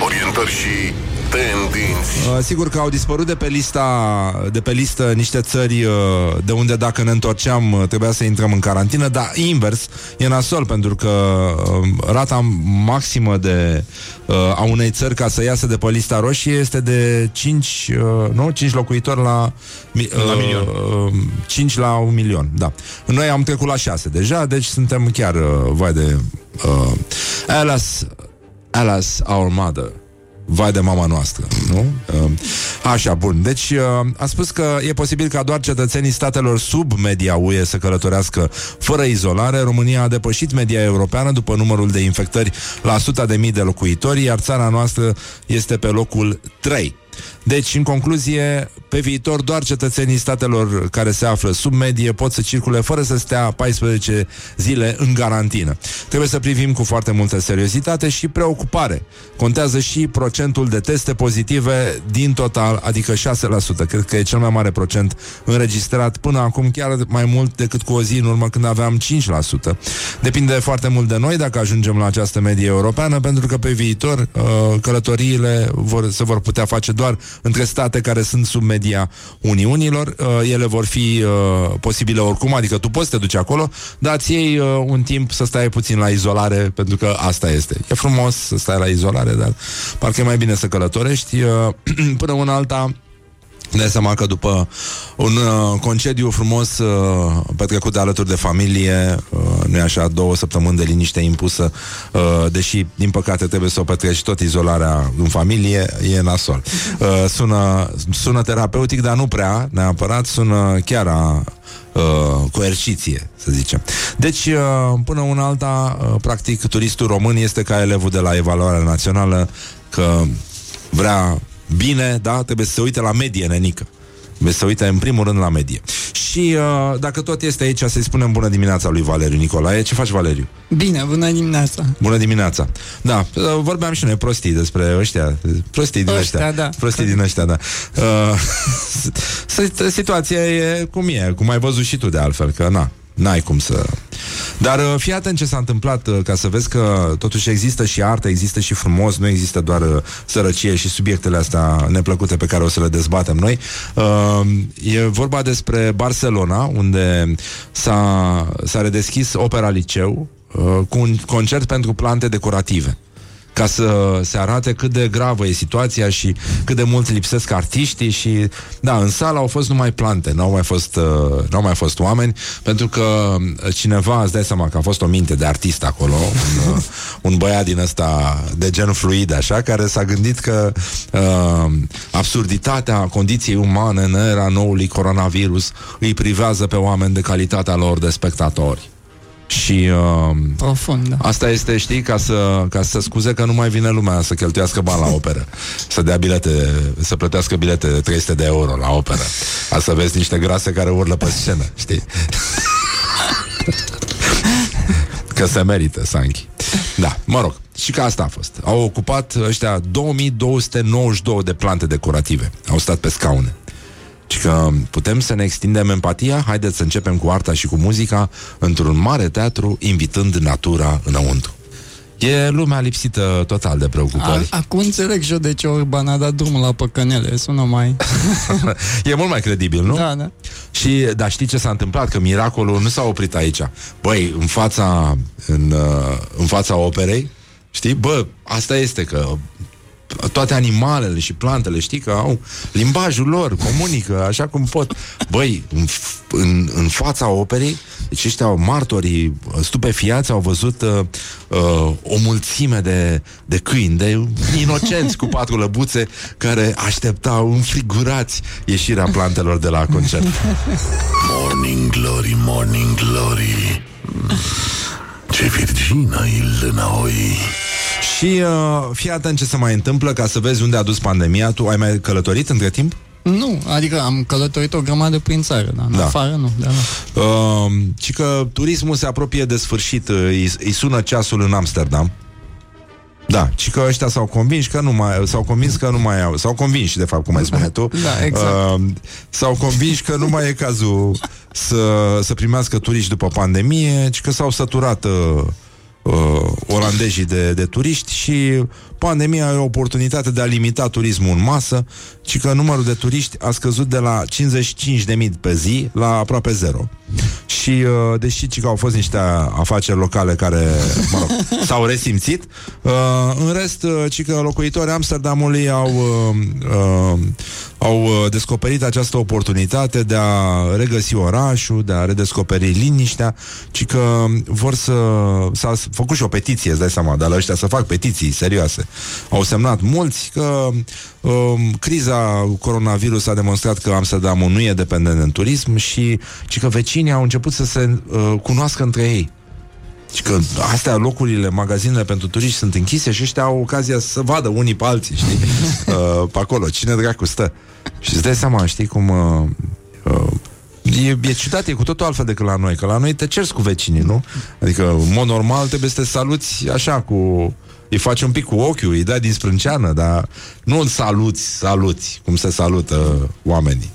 Orientări și tendinți. Uh, sigur că au dispărut de pe lista de pe listă niște țări uh, de unde dacă ne întorceam uh, trebuia să intrăm în carantină, dar invers e nasol pentru că uh, rata maximă de uh, a unei țări ca să iasă de pe lista roșie este de 5, uh, nu, 5 locuitori la, mi- La milion. Uh, 5 la un milion, da. Noi am trecut la 6 deja, deci suntem chiar uh, vai de uh, alas alas our mother Vai de mama noastră, nu? Uh, Așa, bun. Deci uh, a spus că e posibil ca doar cetățenii statelor sub media UE să călătorească fără izolare. România a depășit media europeană după numărul de infectări la 100 de mii de locuitori, iar țara noastră este pe locul 3. Deci, în concluzie, pe viitor doar cetățenii statelor care se află sub medie pot să circule fără să stea 14 zile în garantină. Trebuie să privim cu foarte multă seriozitate și preocupare. Contează și procentul de teste pozitive din total, adică 6%. Cred că e cel mai mare procent înregistrat până acum, chiar mai mult decât cu o zi în urmă când aveam 5%. Depinde foarte mult de noi dacă ajungem la această medie europeană, pentru că pe viitor uh, călătoriile vor, se vor putea face doar între state care sunt sub media Uniunilor. Uh, ele vor fi uh, posibile oricum, adică tu poți să te duci acolo, dar îți iei uh, un timp să stai puțin la izolare, pentru că asta este. E frumos să stai la izolare, dar parcă e mai bine să călătorești. Uh, până una alta, Dai seama că după un uh, concediu frumos uh, petrecut de alături de familie, uh, nu așa, două săptămâni de liniște impusă, uh, deși, din păcate, trebuie să o petreci tot izolarea în familie, e nasol. Uh, sună, sună terapeutic, dar nu prea, neapărat, sună chiar a uh, coerciție, să zicem. Deci, uh, până una alta, uh, practic, turistul român este ca elevul de la evaluarea națională, că vrea bine, da, trebuie să se uite la medie, nenică. Trebuie să se uite în primul rând la medie. Și uh, dacă tot este aici, să-i spunem bună dimineața lui Valeriu Nicolae. Ce faci, Valeriu? Bine, bună dimineața. Bună dimineața. Da, uh, vorbeam și noi prostii despre ăștia, prostii din ăștia. Ăștia, da. Prostii din ăștia, da. Uh, s- situația e cum e, cum ai văzut și tu de altfel, că na, N-ai cum să... Dar uh, fii atent ce s-a întâmplat uh, Ca să vezi că totuși există și artă Există și frumos, nu există doar uh, Sărăcie și subiectele astea neplăcute Pe care o să le dezbatem noi. Uh, E vorba despre Barcelona Unde s-a, s-a redeschis Opera Liceu uh, Cu un concert pentru plante decorative ca să se arate cât de gravă e situația și cât de mult lipsesc artiștii și da, în sală au fost numai plante, n-au mai fost, uh, n-au mai fost oameni, pentru că uh, cineva, îți dai seama că a fost o minte de artist acolo, un, uh, un băiat din ăsta de gen fluid, așa, care s-a gândit că uh, absurditatea condiției umane în era noului coronavirus îi privează pe oameni de calitatea lor de spectatori. Și uh, Profund, da. asta este, știi, ca să, ca să scuze că nu mai vine lumea să cheltuiască bani la operă. Să dea bilete, să plătească bilete de 300 de euro la operă. A să vezi niște grase care urlă pe scenă, știi? că se merită, Sanchi. Da, mă rog. Și că asta a fost. Au ocupat ăștia 2292 de plante decorative. Au stat pe scaune. Și că putem să ne extindem empatia, haideți să începem cu arta și cu muzica într-un mare teatru, invitând natura înăuntru. E lumea lipsită total de A, preocupări. acum înțeleg și eu de ce Orban a dat drumul la păcănele. Sună mai... e mult mai credibil, nu? Da, da. Și, dar știi ce s-a întâmplat? Că miracolul nu s-a oprit aici. Băi, în fața, în, uh, în fața operei, știi? Bă, asta este că toate animalele și plantele, știi că au limbajul lor, comunică așa cum pot. Băi, în, f- în, în fața operei, deci ăștia martorii stupefiați au văzut uh, uh, o mulțime de, de câini, de inocenți cu patru lăbuțe care așteptau înfrigurați ieșirea plantelor de la concert. Morning Glory, Morning Glory Ce virgină e lânăoi Și uh, fii atent ce se mai întâmplă ca să vezi unde a dus pandemia. Tu ai mai călătorit între timp? Nu, adică am călătorit o grămadă prin țară, dar în Da. afară nu. Da, da. Uh, și că turismul se apropie de sfârșit, uh, îi, îi sună ceasul în Amsterdam. Da, și că ăștia s-au convins că nu mai s-au convins că nu mai au, s-au convins de fapt cum ai spune tu. Da, exact. Uh, s-au convins că nu mai e cazul să, să primească turiști după pandemie, ci că s-au săturat uh, uh, olandezii de, de turiști și pandemia e o oportunitate de a limita turismul în masă, ci că numărul de turiști a scăzut de la 55.000 pe zi la aproape zero. Și uh, deși ci că au fost niște afaceri locale care, mă rog, s-au resimțit, uh, în rest, uh, ci că locuitorii Amsterdamului au, uh, uh, au uh, descoperit această oportunitate de a regăsi orașul, de a redescoperi liniștea, ci că vor să... S-a făcut și o petiție, îți dai seama, dar la ăștia să fac petiții serioase. Au semnat mulți că um, criza coronavirus a demonstrat că Amsterdamul nu e dependent în turism și ci că vecinii au început să se uh, cunoască între ei. Și că astea, locurile, magazinele pentru turiști sunt închise și ăștia au ocazia să vadă unii pe alții, știi? Uh, pe acolo, cine dracu stă. Și îți dai seama, știi, cum... Uh, uh, E, e ciudat, e cu totul altfel decât la noi Că la noi te cerți cu vecinii, nu? Adică, în mod normal, trebuie să te saluți așa cu... Îi faci un pic cu ochiul, îi dai din sprânceană Dar nu îl saluți, saluți Cum se salută oamenii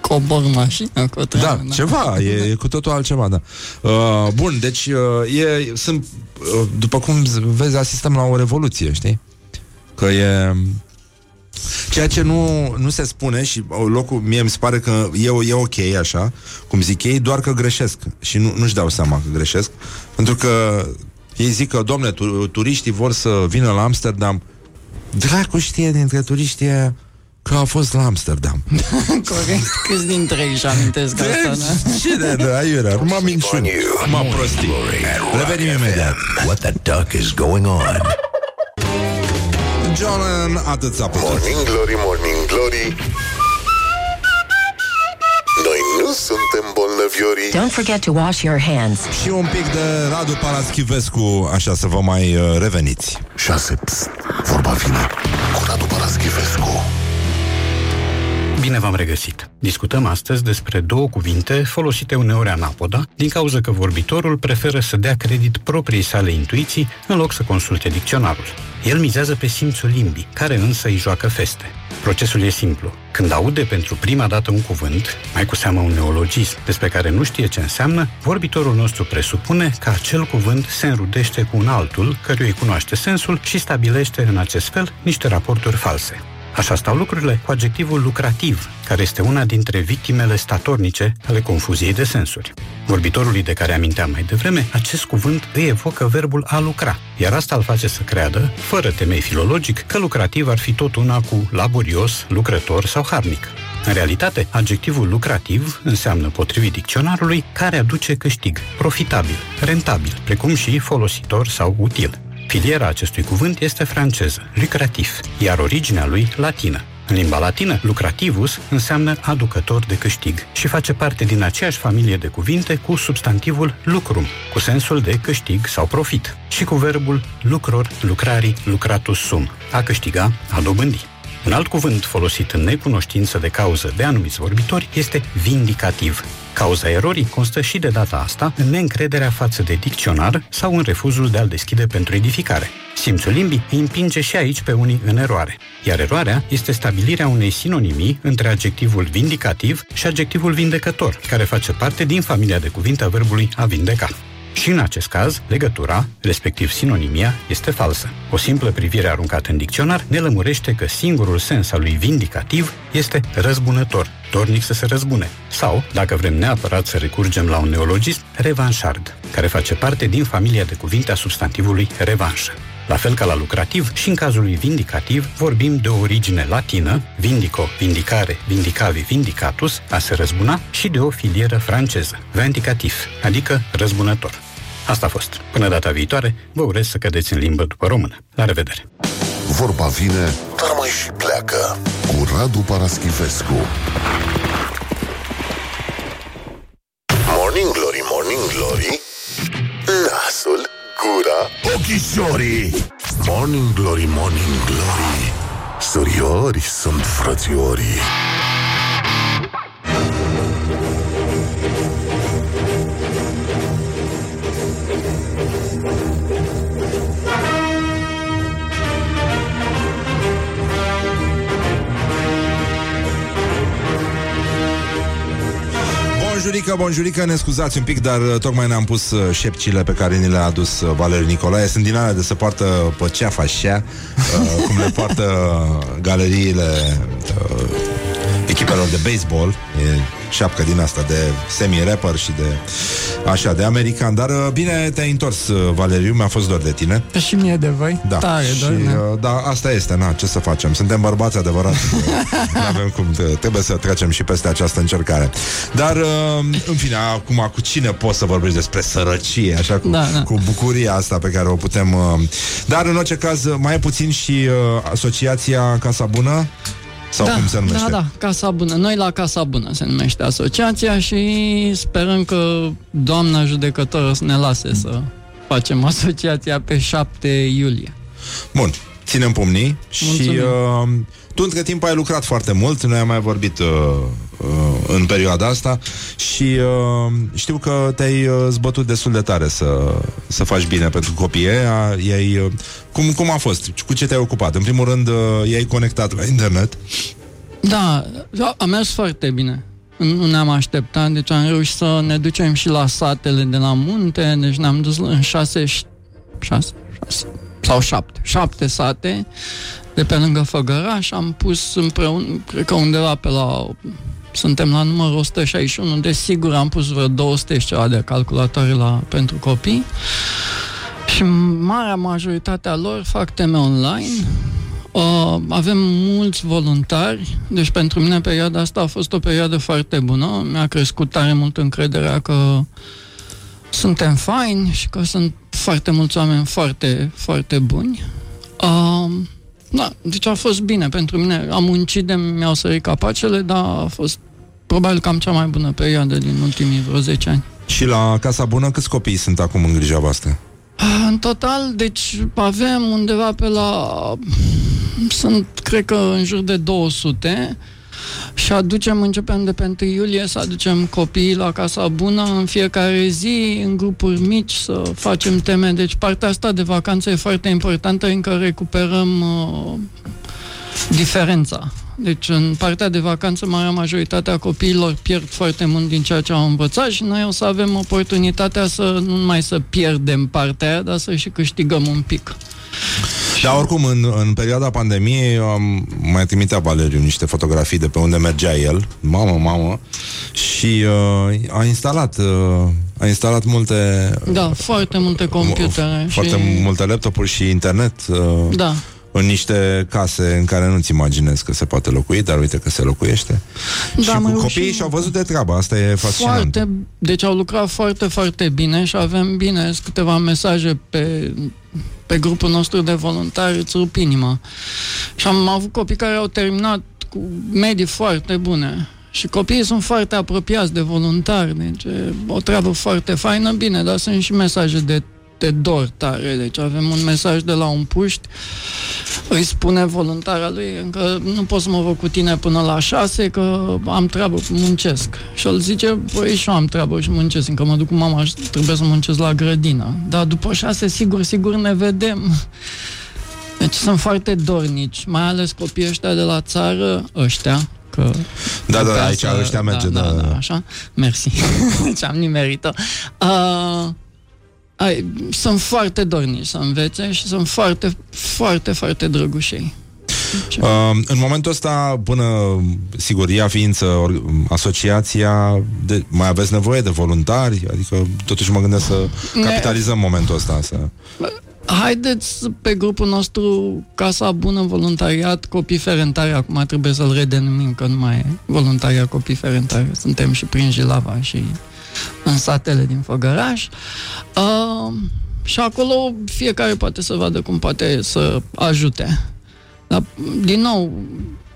Cobor mașina cu o da, treabă, ceva, e, e cu totul altceva, da. Uh, bun, deci uh, e, sunt, uh, după cum vezi, asistăm la o revoluție, știi? Că e... Ceea ce nu, nu se spune și uh, locul, mie mi se pare că e, e ok așa, cum zic ei, doar că greșesc și nu, nu-și dau seama că greșesc, pentru că ei zic că, domne, tu, turiștii vor să vină la Amsterdam. Dracu știe dintre turiștii aia că a fost la Amsterdam. Corect, câți dintre ei își amintesc asta, da? Cine de aiurea? Numai minciuni, numai prostii. Revenim imediat. What the duck is going on? John, atât s-a putut. Morning Glory, Morning Glory Noi nu suntem bolnăviorii Don't forget to wash your hands. Și un pic de Radu Paraschivescu, așa să vă mai uh, reveniți. 6 Psst, vorba vine Cu Radu Paraschivescu Bine v-am regăsit! Discutăm astăzi despre două cuvinte folosite uneori anapoda, din cauza că vorbitorul preferă să dea credit propriei sale intuiții în loc să consulte dicționarul. El mizează pe simțul limbii, care însă îi joacă feste. Procesul e simplu. Când aude pentru prima dată un cuvânt, mai cu seamă un neologism despre care nu știe ce înseamnă, vorbitorul nostru presupune că acel cuvânt se înrudește cu un altul, căruia îi cunoaște sensul și stabilește în acest fel niște raporturi false. Așa stau lucrurile cu adjectivul lucrativ, care este una dintre victimele statornice ale confuziei de sensuri. Vorbitorului de care aminteam mai devreme, acest cuvânt îi evocă verbul a lucra, iar asta îl face să creadă, fără temei filologic, că lucrativ ar fi tot una cu laborios, lucrător sau harnic. În realitate, adjectivul lucrativ înseamnă, potrivit dicționarului, care aduce câștig, profitabil, rentabil, precum și folositor sau util. Filiera acestui cuvânt este franceză, lucrativ, iar originea lui latină. În limba latină, lucrativus înseamnă aducător de câștig și face parte din aceeași familie de cuvinte cu substantivul lucrum, cu sensul de câștig sau profit, și cu verbul lucror, lucrari, lucratus sum, a câștiga, a dobândi. Un alt cuvânt folosit în necunoștință de cauză de anumiți vorbitori este vindicativ. Cauza erorii constă și de data asta în neîncrederea față de dicționar sau în refuzul de a-l deschide pentru edificare. Simțul limbii îi împinge și aici pe unii în eroare, iar eroarea este stabilirea unei sinonimii între adjectivul vindicativ și adjectivul vindecător, care face parte din familia de cuvinte a verbului a vindeca. Și în acest caz, legătura, respectiv sinonimia, este falsă. O simplă privire aruncată în dicționar ne lămurește că singurul sens al lui vindicativ este răzbunător, dornic să se răzbune. Sau, dacă vrem neapărat să recurgem la un neologism, revanșard, care face parte din familia de cuvinte a substantivului revanșă. La fel ca la lucrativ, și în cazul lui vindicativ, vorbim de o origine latină, vindico, vindicare, vindicavi, vindicatus, a se răzbuna, și de o filieră franceză, vindicatif, adică răzbunător. Asta a fost. Până data viitoare, vă urez să cădeți în limbă după română. La revedere! Vorba vine, dar mai și pleacă. Cu Radu Paraschivescu. Morning Glory, Morning Glory Nasul, gura, ochișorii Morning Glory, Morning Glory Suriori sunt frățiorii Bonjurică, bonjurică, ne scuzați un pic, dar uh, tocmai ne-am pus uh, șepcile pe care ni le-a adus uh, Valeriu Nicolae. Sunt din alea de să poartă pe ceafa așa, uh, cum le poartă galeriile uh, echipelor de baseball. E șapcă din asta de semi-rapper și de așa, de american. Dar uh, bine te-ai întors, uh, Valeriu, mi-a fost dor de tine. Și mie de voi. Da, Tare, și, dor, da. uh, da, asta este, na, ce să facem? Suntem bărbați adevărați. nu avem cum, t- trebuie să trecem și peste această încercare. Dar, uh, în fine, acum cu cine poți să vorbești despre sărăcie, așa, cu, Da, da. cu bucuria asta pe care o putem... Uh, dar, în orice caz, mai e puțin și uh, Asociația Casa Bună, sau da, cum se numește? Da, da, Casa Bună. Noi la Casa Bună se numește asociația și sperăm că doamna judecătoră să ne lase să facem asociația pe 7 iulie. Bun, ținem pumnii și Mulțumim. uh, tu între timp ai lucrat foarte mult, noi am mai vorbit uh, uh, în perioada asta și uh, știu că te-ai uh, zbătut destul de tare să, să faci bine pentru copii. A, i-ai, uh, cum, cum a fost? Cu ce te-ai ocupat? În primul rând, uh, i-ai conectat la internet. Da, a- a mers foarte bine. Nu ne-am așteptat, deci am reușit să ne ducem și la satele de la munte, deci ne-am dus în șase, ș- șase, șase sau șapte, șapte sate de pe lângă Făgăraș, am pus împreună, cred că undeva pe la, suntem la numărul 161, desigur am pus vreo 200 și ceva de calculatoare la, pentru copii și marea majoritatea lor fac teme online, Uh, avem mulți voluntari, deci pentru mine perioada asta a fost o perioadă foarte bună. Mi-a crescut tare mult încrederea că suntem faini și că sunt foarte mulți oameni foarte, foarte buni. Uh, da, deci a fost bine pentru mine. Am muncit de mi-au sărit capacele, dar a fost probabil cam cea mai bună perioadă din ultimii vreo 10 ani. Și la Casa Bună, câți copii sunt acum în grija voastră? Ah, În total, deci avem undeva pe la... Sunt, cred că, în jur de 200 și aducem, începem de pe 1 iulie, să aducem copiii la Casa Bună în fiecare zi, în grupuri mici, să facem teme. Deci partea asta de vacanță e foarte importantă, încă recuperăm uh, diferența. Deci în partea de vacanță, marea majoritate a copiilor pierd foarte mult din ceea ce au învățat și noi o să avem oportunitatea să nu numai să pierdem partea aia, dar să și câștigăm un pic. Dar oricum, în, în perioada pandemiei am mai trimitea Valeriu niște fotografii de pe unde mergea el, mamă, mamă, și uh, a instalat uh, a instalat multe Da, foarte multe computere. foarte și... multe laptopuri și internet uh, Da. în niște case în care nu-ți imaginezi că se poate locui, dar uite că se locuiește. Da, și am cu reușit. copiii și-au văzut de treabă, asta e fascinant. Foarte, deci au lucrat foarte, foarte bine și avem bine sunt câteva mesaje pe, pe grupul nostru de voluntari, îți rup inima. Și am avut copii care au terminat cu medii foarte bune. Și copiii sunt foarte apropiați de voluntari, deci e o treabă foarte faină, bine, dar sunt și mesaje de te dor tare. Deci avem un mesaj de la un puști, îi spune voluntara lui încă nu pot să mă văd cu tine până la șase, că am treabă, muncesc. Și el zice, păi și eu am treabă și muncesc, încă mă duc cu mama și trebuie să muncesc la grădină. Dar după șase, sigur, sigur ne vedem. Deci sunt foarte dornici, mai ales copiii ăștia de la țară, ăștia, că... Da, da, că da, aici să- ăștia merge, da, da. da, da, așa, mersi. deci am nimerit-o. Uh, ai, sunt foarte dornici să învețe și sunt foarte, foarte, foarte drăgușei. Uh, în momentul ăsta, până, sigur, ea ființă, or, asociația, de, mai aveți nevoie de voluntari? Adică, totuși mă gândesc să Ne- capitalizăm momentul ăsta. Să... Haideți pe grupul nostru Casa Bună Voluntariat Copii Ferentari, acum trebuie să-l redenumim, că nu mai e voluntariat Copii Ferentari, suntem și prin Jilava și în satele din Făgăraș. Uh, și acolo fiecare poate să vadă cum poate să ajute. Dar, din nou,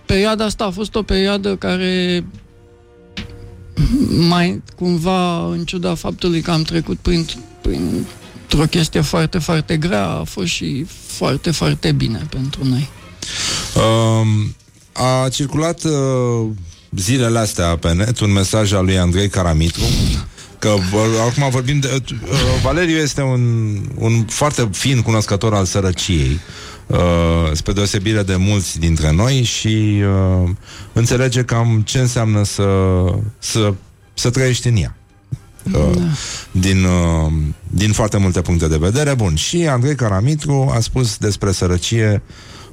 perioada asta a fost o perioadă care mai cumva, în ciuda faptului că am trecut prin, prin într-o chestie foarte, foarte grea, a fost și foarte, foarte bine pentru noi. Um, a circulat uh, zilele astea pe net un mesaj al lui Andrei Caramitru că vor, acum vorbim de... Uh, Valeriu este un, un foarte fin cunoscător al sărăciei uh, spre deosebire de mulți dintre noi și uh, înțelege cam ce înseamnă să, să, să trăiești în ea. Uh, din, uh, din foarte multe puncte de vedere. Bun, și Andrei Caramitru a spus despre sărăcie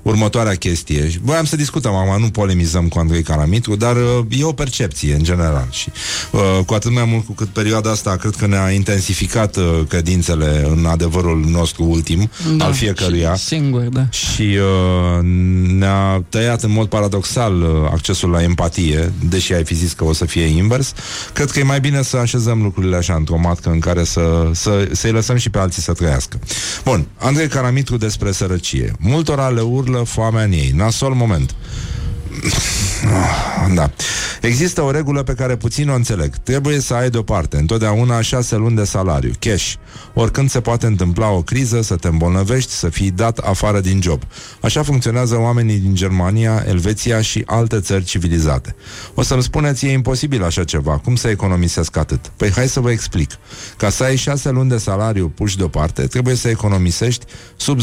următoarea chestie. Și Voiam să discutăm acum, nu polemizăm cu Andrei Caramitru, dar uh, e o percepție în general și uh, cu atât mai mult cu cât perioada asta cred că ne-a intensificat uh, credințele în adevărul nostru ultim Da, al fiecăruia și Singur, da. și uh, ne-a tăiat în mod paradoxal uh, accesul la empatie, deși ai fi zis că o să fie invers. Cred că e mai bine să așezăm lucrurile așa într-o matcă în care să, să, să-i lăsăm și pe alții să trăiască. Bun, Andrei Caramitru despre sărăcie. Multora le urlă foamea în ei. Nasol moment. Da. Există o regulă pe care puțin o înțeleg. Trebuie să ai deoparte întotdeauna șase luni de salariu, cash. Oricând se poate întâmpla o criză, să te îmbolnăvești, să fii dat afară din job. Așa funcționează oamenii din Germania, Elveția și alte țări civilizate. O să-mi spuneți, e imposibil așa ceva. Cum să economisesc atât? Păi hai să vă explic. Ca să ai șase luni de salariu puși deoparte, trebuie să economisești sub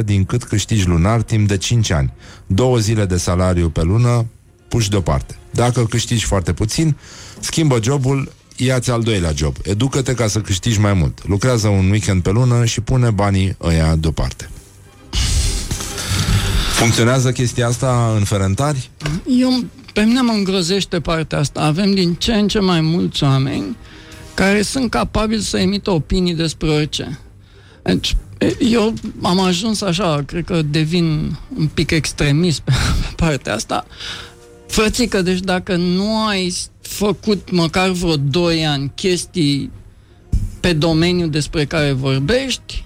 10% din cât câștigi lunar timp de 5 ani. Două zile de salariu pe lună puși deoparte. Dacă câștigi foarte puțin, schimbă jobul, ia-ți al doilea job. Educă-te ca să câștigi mai mult. Lucrează un weekend pe lună și pune banii ăia deoparte. Funcționează chestia asta în ferentari? Eu, pe mine mă îngrozește partea asta. Avem din ce în ce mai mulți oameni care sunt capabili să emită opinii despre orice. Deci, e, eu am ajuns așa, cred că devin un pic extremist pe, pe partea asta. Frățică, deci dacă nu ai făcut măcar vreo 2 ani chestii pe domeniul despre care vorbești,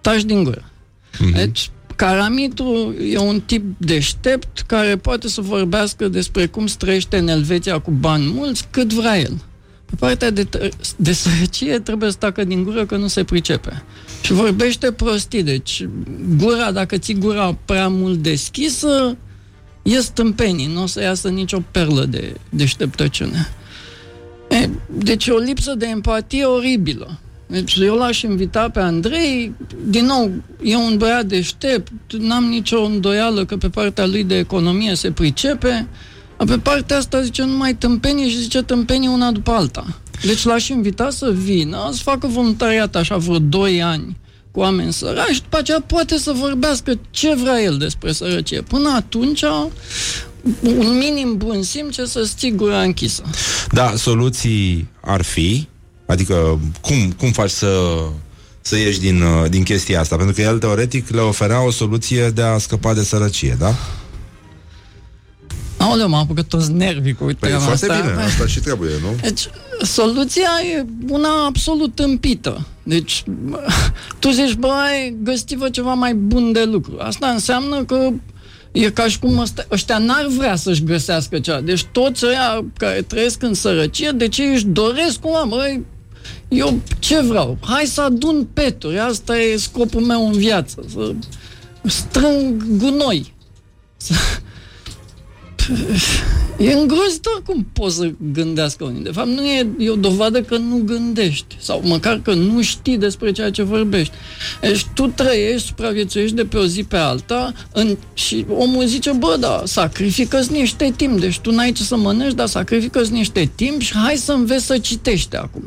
taci din gură. Mm-hmm. Deci, Caramitru e un tip deștept care poate să vorbească despre cum străiește în Elveția cu bani mulți cât vrea el. Pe partea de, de sărăcie trebuie să tacă din gură că nu se pricepe. Și vorbește prostii, deci gura, dacă ții gura prea mult deschisă, e stâmpenii, nu o să iasă nicio perlă de deșteptăciune. E, deci e o lipsă de empatie oribilă. Deci eu l-aș invita pe Andrei, din nou, e un băiat deștept, n-am nicio îndoială că pe partea lui de economie se pricepe, dar pe partea asta zice numai tâmpenii și zice tâmpenii una după alta. Deci l-aș invita să vină, să facă voluntariat așa vreo 2 ani cu oameni săraci și după aceea poate să vorbească ce vrea el despre sărăcie. Până atunci, un minim bun simț e să-ți ții gura închisă. Da, soluții ar fi, adică cum, cum faci să, să ieși din, uh, din chestia asta? Pentru că el, teoretic, le oferea o soluție de a scăpa de sărăcie, da? Aoleu, m-am apucat toți nervii cu Păi treaba foarte asta. bine, asta și trebuie, nu? Deci, soluția e una absolut tâmpită. Deci, tu zici, băi, găsiți-vă ceva mai bun de lucru. Asta înseamnă că E ca și cum ăsta, ăștia n-ar vrea să-și găsească ceva. Deci toți ăia care trăiesc în sărăcie, de ce își doresc cum băi, eu ce vreau? Hai să adun peturi, asta e scopul meu în viață, să strâng gunoi. Să... E îngrozitor cum poți să gândească unii. De fapt, nu e, e o dovadă că nu gândești sau măcar că nu știi despre ceea ce vorbești. Deci tu trăiești, supraviețuiești de pe o zi pe alta în, și omul zice, bă, da, sacrifică-ți niște timp. Deci tu n-ai ce să mănânci, dar sacrifică-ți niște timp și hai să înveți să citești acum.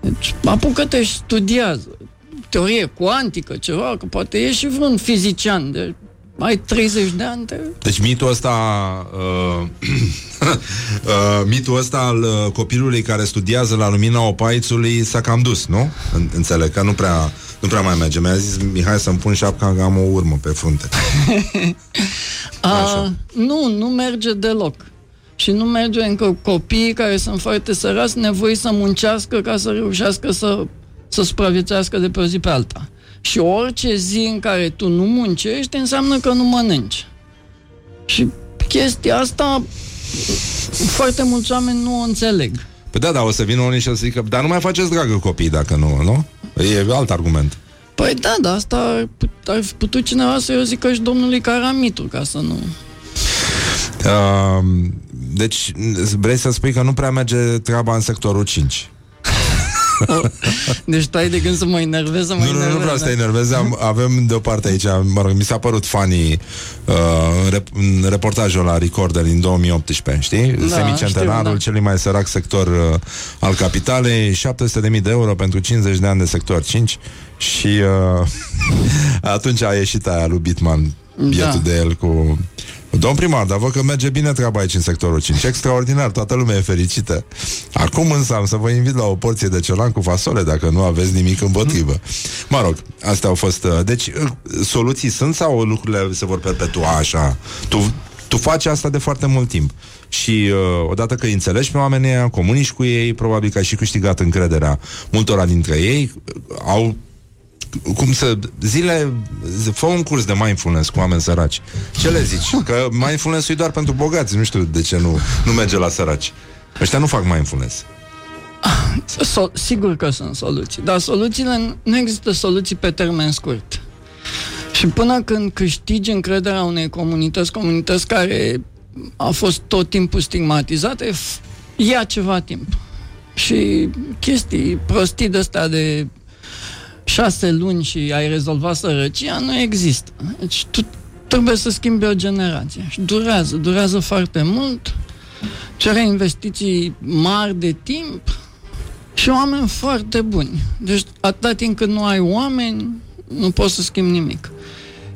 Deci apucă-te și studiază. Teorie cuantică, ceva, că poate e și vreun fizician de ai 30 de ani te... Deci mitul ăsta uh, uh, mitul ăsta al uh, copilului care studiază la lumina opaițului s-a cam dus, nu? În, înțeleg că nu prea, nu prea mai merge. Mi-a zis Mihai să-mi pun șapca că am o urmă pe frunte. A, nu, nu merge deloc. Și nu merge încă copiii care sunt foarte sărați nevoie să muncească ca să reușească să, să supraviețuiască de pe o zi pe alta. Și orice zi în care tu nu muncești înseamnă că nu mănânci. Și chestia asta foarte mulți oameni nu o înțeleg. Păi da, da, o să vină unii și o să zică, dar nu mai faceți dragă copii dacă nu, nu? E alt argument. Păi da, dar asta ar, put- ar fi putut cineva să-i o zică și domnului Caramitu, ca să nu... Uh, deci, vrei să spui că nu prea merge treaba în sectorul 5. Deci tu ai de gând să mă enervez, să mă Nu, nu, nu vreau să te enervez Am, Avem deoparte aici mă rog, Mi s-a părut funny uh, în rep- În reportajul la Recorder din 2018 Știi? Da, Semicentenarul știu, da. Celui mai sărac sector uh, al capitalei 700.000 de euro pentru 50 de ani de sector 5 Și uh, Atunci a ieșit aia lui Bitman Bietul Da. de el cu Domn primar, dar văd că merge bine treaba aici în sectorul 5 Extraordinar, toată lumea e fericită. Acum însă am să vă invit la o porție de ciolan cu fasole Dacă nu aveți nimic împotrivă. Mă rog, astea au fost uh, Deci, uh, soluții sunt sau lucrurile se vor perpetua așa? Tu, tu faci asta de foarte mult timp și uh, odată că îi înțelegi pe oamenii ăia, comunici cu ei, probabil că ai și câștigat încrederea multora dintre ei, uh, au cum să... Zile... Fă un curs de mindfulness cu oameni săraci. Ce le zici? Că mindfulness-ul e doar pentru bogați. Nu știu de ce nu, nu merge la săraci. Ăștia nu fac mindfulness. So, sigur că sunt soluții, dar soluțiile, nu există soluții pe termen scurt. Și până când câștigi încrederea unei comunități, comunități care a fost tot timpul stigmatizate, f- ia ceva timp. Și chestii, prostii de astea de șase luni și ai rezolvat sărăcia, nu există. Deci tu trebuie să schimbi o generație. Și durează, durează foarte mult, cere investiții mari de timp și oameni foarte buni. Deci atâta timp cât nu ai oameni, nu poți să schimbi nimic.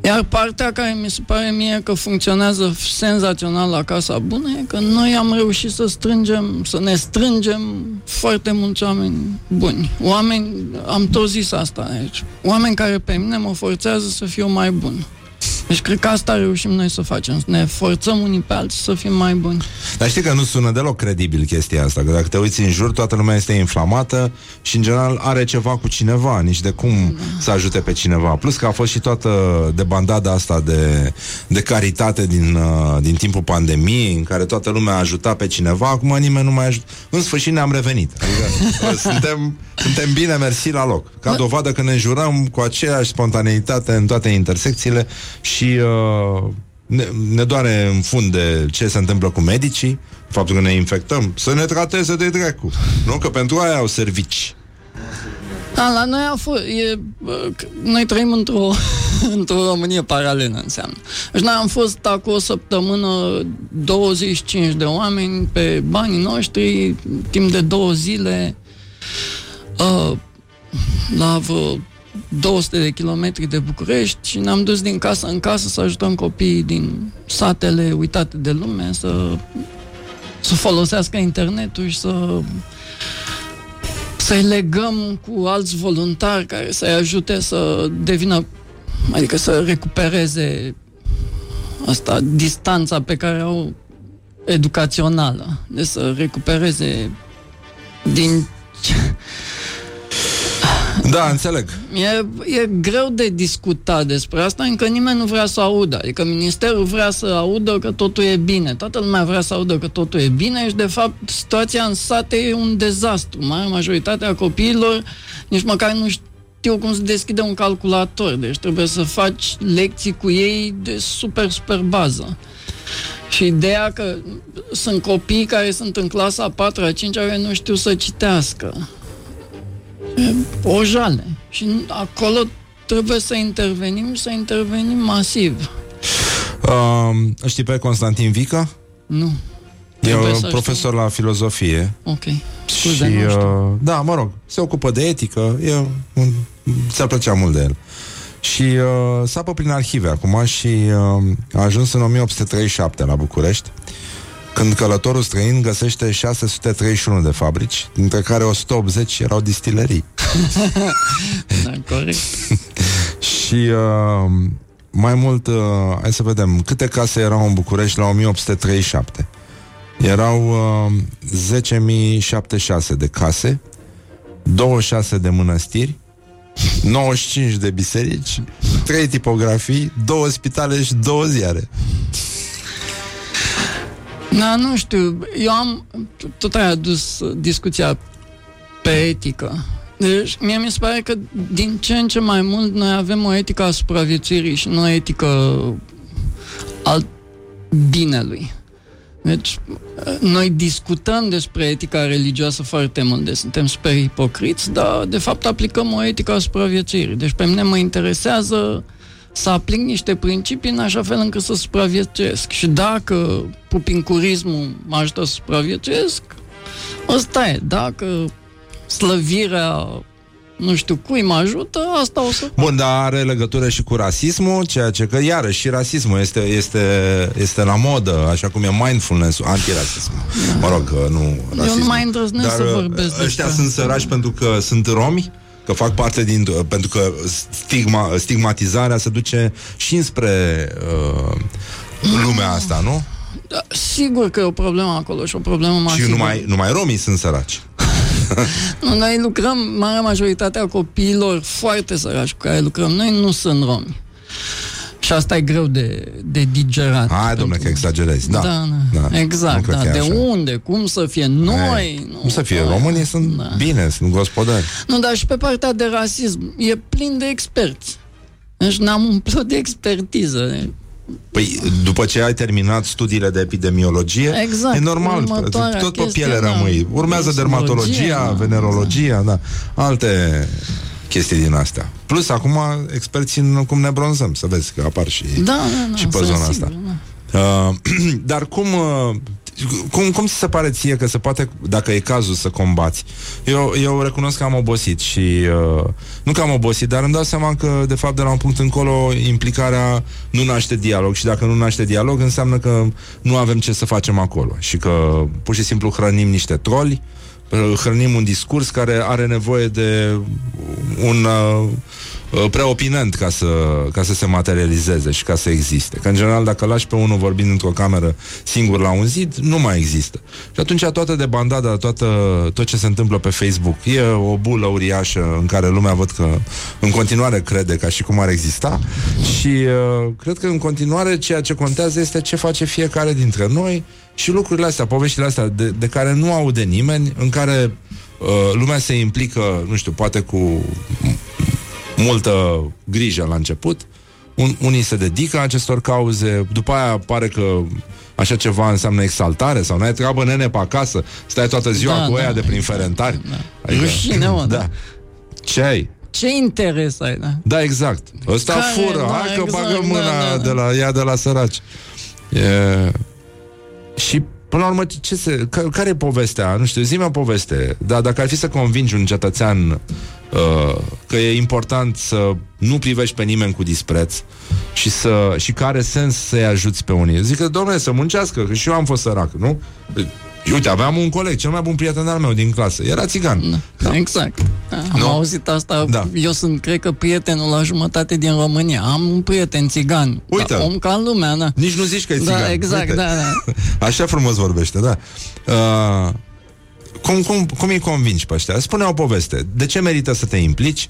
Iar partea care mi se pare mie că funcționează senzațional la Casa Bună e că noi am reușit să strângem, să ne strângem foarte mulți oameni buni. Oameni, am tot zis asta aici, oameni care pe mine mă forțează să fiu mai bun. Deci cred că asta reușim noi să facem, să ne forțăm unii pe alții să fim mai buni. Dar știi că nu sună deloc credibil chestia asta, că dacă te uiți în jur, toată lumea este inflamată și în general are ceva cu cineva, nici de cum să ajute pe cineva. Plus că a fost și toată debandada asta de, de caritate din, uh, din timpul pandemiei, în care toată lumea a ajutat pe cineva, acum nimeni nu mai ajută. În sfârșit ne-am revenit. Adică, uh, suntem, suntem bine mersi la loc. Ca dovadă că ne jurăm cu aceeași spontaneitate în toate intersecțiile și uh, ne, ne doare în fund de ce se întâmplă cu medicii, faptul că ne infectăm, să ne trateze de dracu. Nu? Că pentru aia au servici. Da, la noi a fost, e, bă, c- noi trăim într-o, într-o Românie paralelă, înseamnă. Deci noi am fost acum o săptămână 25 de oameni pe banii noștri, timp de două zile, uh, la vreo 200 de kilometri de București și ne-am dus din casă în casă să ajutăm copiii din satele uitate de lume să, să folosească internetul și să să-i legăm cu alți voluntari care să-i ajute să devină, adică să recupereze asta, distanța pe care au educațională. Deci să recupereze din Da, înțeleg. E, e greu de discutat despre asta, încă nimeni nu vrea să audă. Adică ministerul vrea să audă că totul e bine. Toată lumea vrea să audă că totul e bine și, de fapt, situația în sate e un dezastru. Marea majoritatea copiilor nici măcar nu știu cum să deschide un calculator. Deci trebuie să faci lecții cu ei de super, super bază. Și ideea că sunt copii care sunt în clasa a 4 a 5 care nu știu să citească. E o jale. Și acolo trebuie să intervenim și să intervenim masiv. Uh, știi pe Constantin Vica? Nu. E Trebuie un să profesor la filozofie. Ok. Și, Scuze, nu știu. uh, da, mă rog, se ocupă de etică, e un, ți-ar plăcea mult de el. Și uh, sapă prin arhive acum și uh, a ajuns în 1837 la București, când călătorul străin găsește 631 de fabrici, dintre care 180 erau distilerii. Da, corect. Și uh, mai mult, uh, hai să vedem, câte case erau în București la 1837. Erau uh, 10.076 de case, 26 de mănăstiri, 95 de biserici, 3 tipografii, 2 spitale și 2 ziare. Da, nu știu, eu am, tot ai adus uh, discuția pe etică. Deci, mie mi se pare că din ce în ce mai mult noi avem o etică a supraviețuirii și nu o etică al binelui. Deci, uh, noi discutăm despre etica religioasă foarte mult, deci suntem super ipocriți, dar de fapt aplicăm o etică a supraviețuirii. Deci pe mine mă interesează să aplic niște principii în așa fel încât să supraviețuiesc. Și dacă pupincurismul mă ajută să supraviețuiesc, ăsta e. Dacă slăvirea nu știu cui mă ajută, asta o să... Bun, dar are legătură și cu rasismul, ceea ce că iarăși și rasismul este, este, este la modă, așa cum e mindfulness antirasismul. Mă rog, că nu rasismul. Eu nu mai îndrăznesc să uh, vorbesc ăștia despre sunt săraci pentru că sunt romi, că fac parte din... pentru că stigma, stigmatizarea se duce și înspre uh, lumea asta, nu? Da, sigur că e o problemă acolo și o problemă masivă. Și numai, numai romii sunt săraci. Nu, noi lucrăm, marea majoritatea copiilor foarte săraci cu care lucrăm, noi nu sunt romi. Și asta e greu de, de digerat. Hai, domnule, că exagerezi. Da, da, da. Nu exact, cred da. că e De așa. unde? Cum să fie? Noi? Nu, Cum să fie? noi. Românii sunt Da. bine, sunt gospodari. Nu, dar și pe partea de rasism e plin de experți. Deci n-am umplut de expertiză. Păi, după ce ai terminat studiile de epidemiologie, Exact. e normal, Următoarea tot pe chestie, piele da. rămâi. Urmează Exologia, dermatologia, da, venerologia, da, alte chestii din astea. Plus, acum, experți în cum ne bronzăm, să vezi că apar și, Da, da, da. și pe sunt zona sigur, asta. da. Uh, dar cum, uh, cum, cum ți se pare ție că se poate, dacă e cazul să combați? Eu, eu recunosc că am obosit și uh, nu că am obosit, dar îmi dau seama că, de fapt, de la un punct încolo, implicarea nu naște dialog și dacă nu naște dialog, înseamnă că nu avem ce să facem acolo și că pur și simplu hrănim niște troli, uh, hrănim un discurs care are nevoie de un uh, uh, preopinent ca să, ca să se materializeze și ca să existe. Că în general dacă lași pe unul vorbind într-o cameră singur la un zid, nu mai există. Și atunci toată debandada, toată, tot ce se întâmplă pe Facebook e o bulă uriașă în care lumea văd că în continuare crede ca și cum ar exista și uh, cred că în continuare ceea ce contează este ce face fiecare dintre noi și lucrurile astea, poveștile astea de, de care nu aude nimeni, în care uh, lumea se implică, nu știu, poate cu multă grijă la început. Un, unii se dedică acestor cauze, după aia pare că așa ceva înseamnă exaltare sau n-ai treabă nene pe acasă, stai toată ziua Da, cu da, ăia de prin exact, ferentari. da. Rușine, mă, da. da. Ce ai? Ce interes ai, da? Da, exact. Ăsta Care, fură, da, hai că exact, bagă mâna da, da. de la ea de la săraci. E... Și Până la urmă, ce se, ca, care e povestea? Nu știu, zi-mi o poveste. Da, dacă ar fi să convingi un cetățean uh, că e important să nu privești pe nimeni cu dispreț și, să, și că are sens să-i ajuți pe unii. Zic că, domnule, să muncească, că și eu am fost sărac, nu? Uite, aveam un coleg, cel mai bun prieten al meu din clasă. Era țigan. Da. Exact. Da, am Nu? auzit asta. Da. Eu sunt, cred că, prietenul la jumătate din România. Am un prieten țigan. Uite. Da, om ca lumea, da. Nici nu zici că e țigan. Da, exact, Uite. da, da. Așa frumos vorbește, da. Uh, cum, cum, cum îi convingi pe ăștia? Spune o poveste. De ce merită să te implici?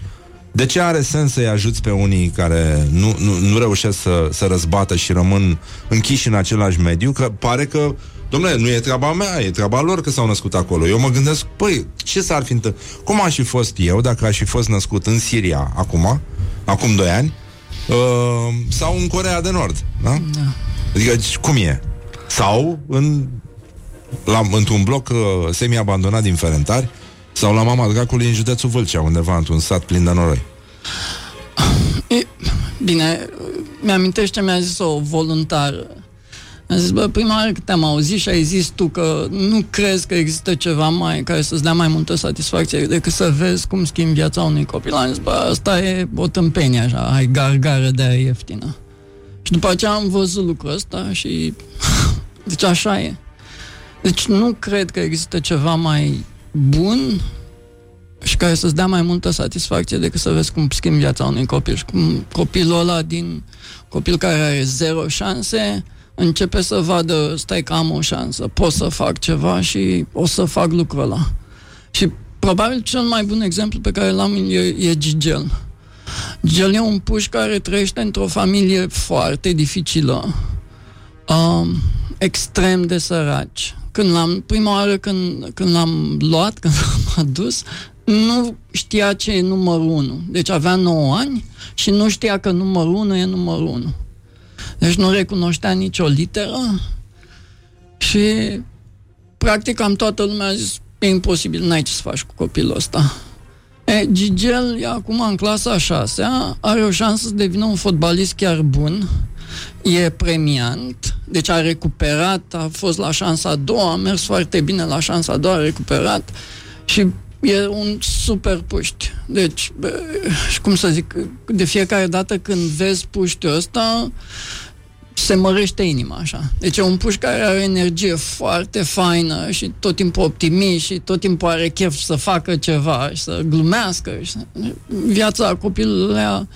De ce are sens să-i ajuți pe unii care nu, nu, nu reușesc să, să răzbată și rămân închiși în același mediu? Că pare că, domnule, nu e treaba mea, e treaba lor că s-au născut acolo. Eu mă gândesc, păi, ce s-ar fi întâmplat? Cum aș fi fost eu dacă aș fi fost născut în Siria acum, acum 2 ani, uh, sau în Corea de Nord, da? da. Adică, cum e? Sau în, la, într-un bloc uh, semi-abandonat din Ferentari, sau la mama dracului în județul Vâlcea, undeva într-un sat plin de noroi. E, bine, mi-amintește, mi-a zis o voluntară. A zis, bă, prima oară când te-am auzit și ai zis tu că nu crezi că există ceva mai care să-ți dea mai multă satisfacție decât să vezi cum schimbi viața unui copil. Am zis, bă, asta e o tâmpenie așa, ai gargară de aia ieftină. Și după aceea am văzut lucrul ăsta și... deci așa e. Deci nu cred că există ceva mai bun și care să-ți dea mai multă satisfacție decât să vezi cum schimbi viața unui copil. Și cum copilul ăla din copil care are zero șanse începe să vadă, stai că am o șansă, pot să fac ceva și o să fac lucrul ăla. Și probabil cel mai bun exemplu pe care l-am e, e Gigel. Gigel e un puș care trăiește într-o familie foarte dificilă, um, extrem de săraci, când l-am, prima oară când, când l-am luat, când l-am adus, nu știa ce e numărul 1. Deci avea 9 ani și nu știa că numărul 1 e numărul 1. Deci nu recunoștea nicio literă și practic am toată lumea a zis e imposibil, n-ai ce să faci cu copilul ăsta. E, Gigel e acum în clasa a șasea, are o șansă să devină un fotbalist chiar bun, e premiant, deci a recuperat, a fost la șansa a doua, a mers foarte bine la șansa a doua, a recuperat și e un super puști. Deci, și cum să zic, de fiecare dată când vezi puștiul ăsta, se mărește inima așa. Deci e un puș care are o energie foarte faină și tot timpul optimist și tot timpul are chef să facă ceva și să glumească. Și să... Viața copilului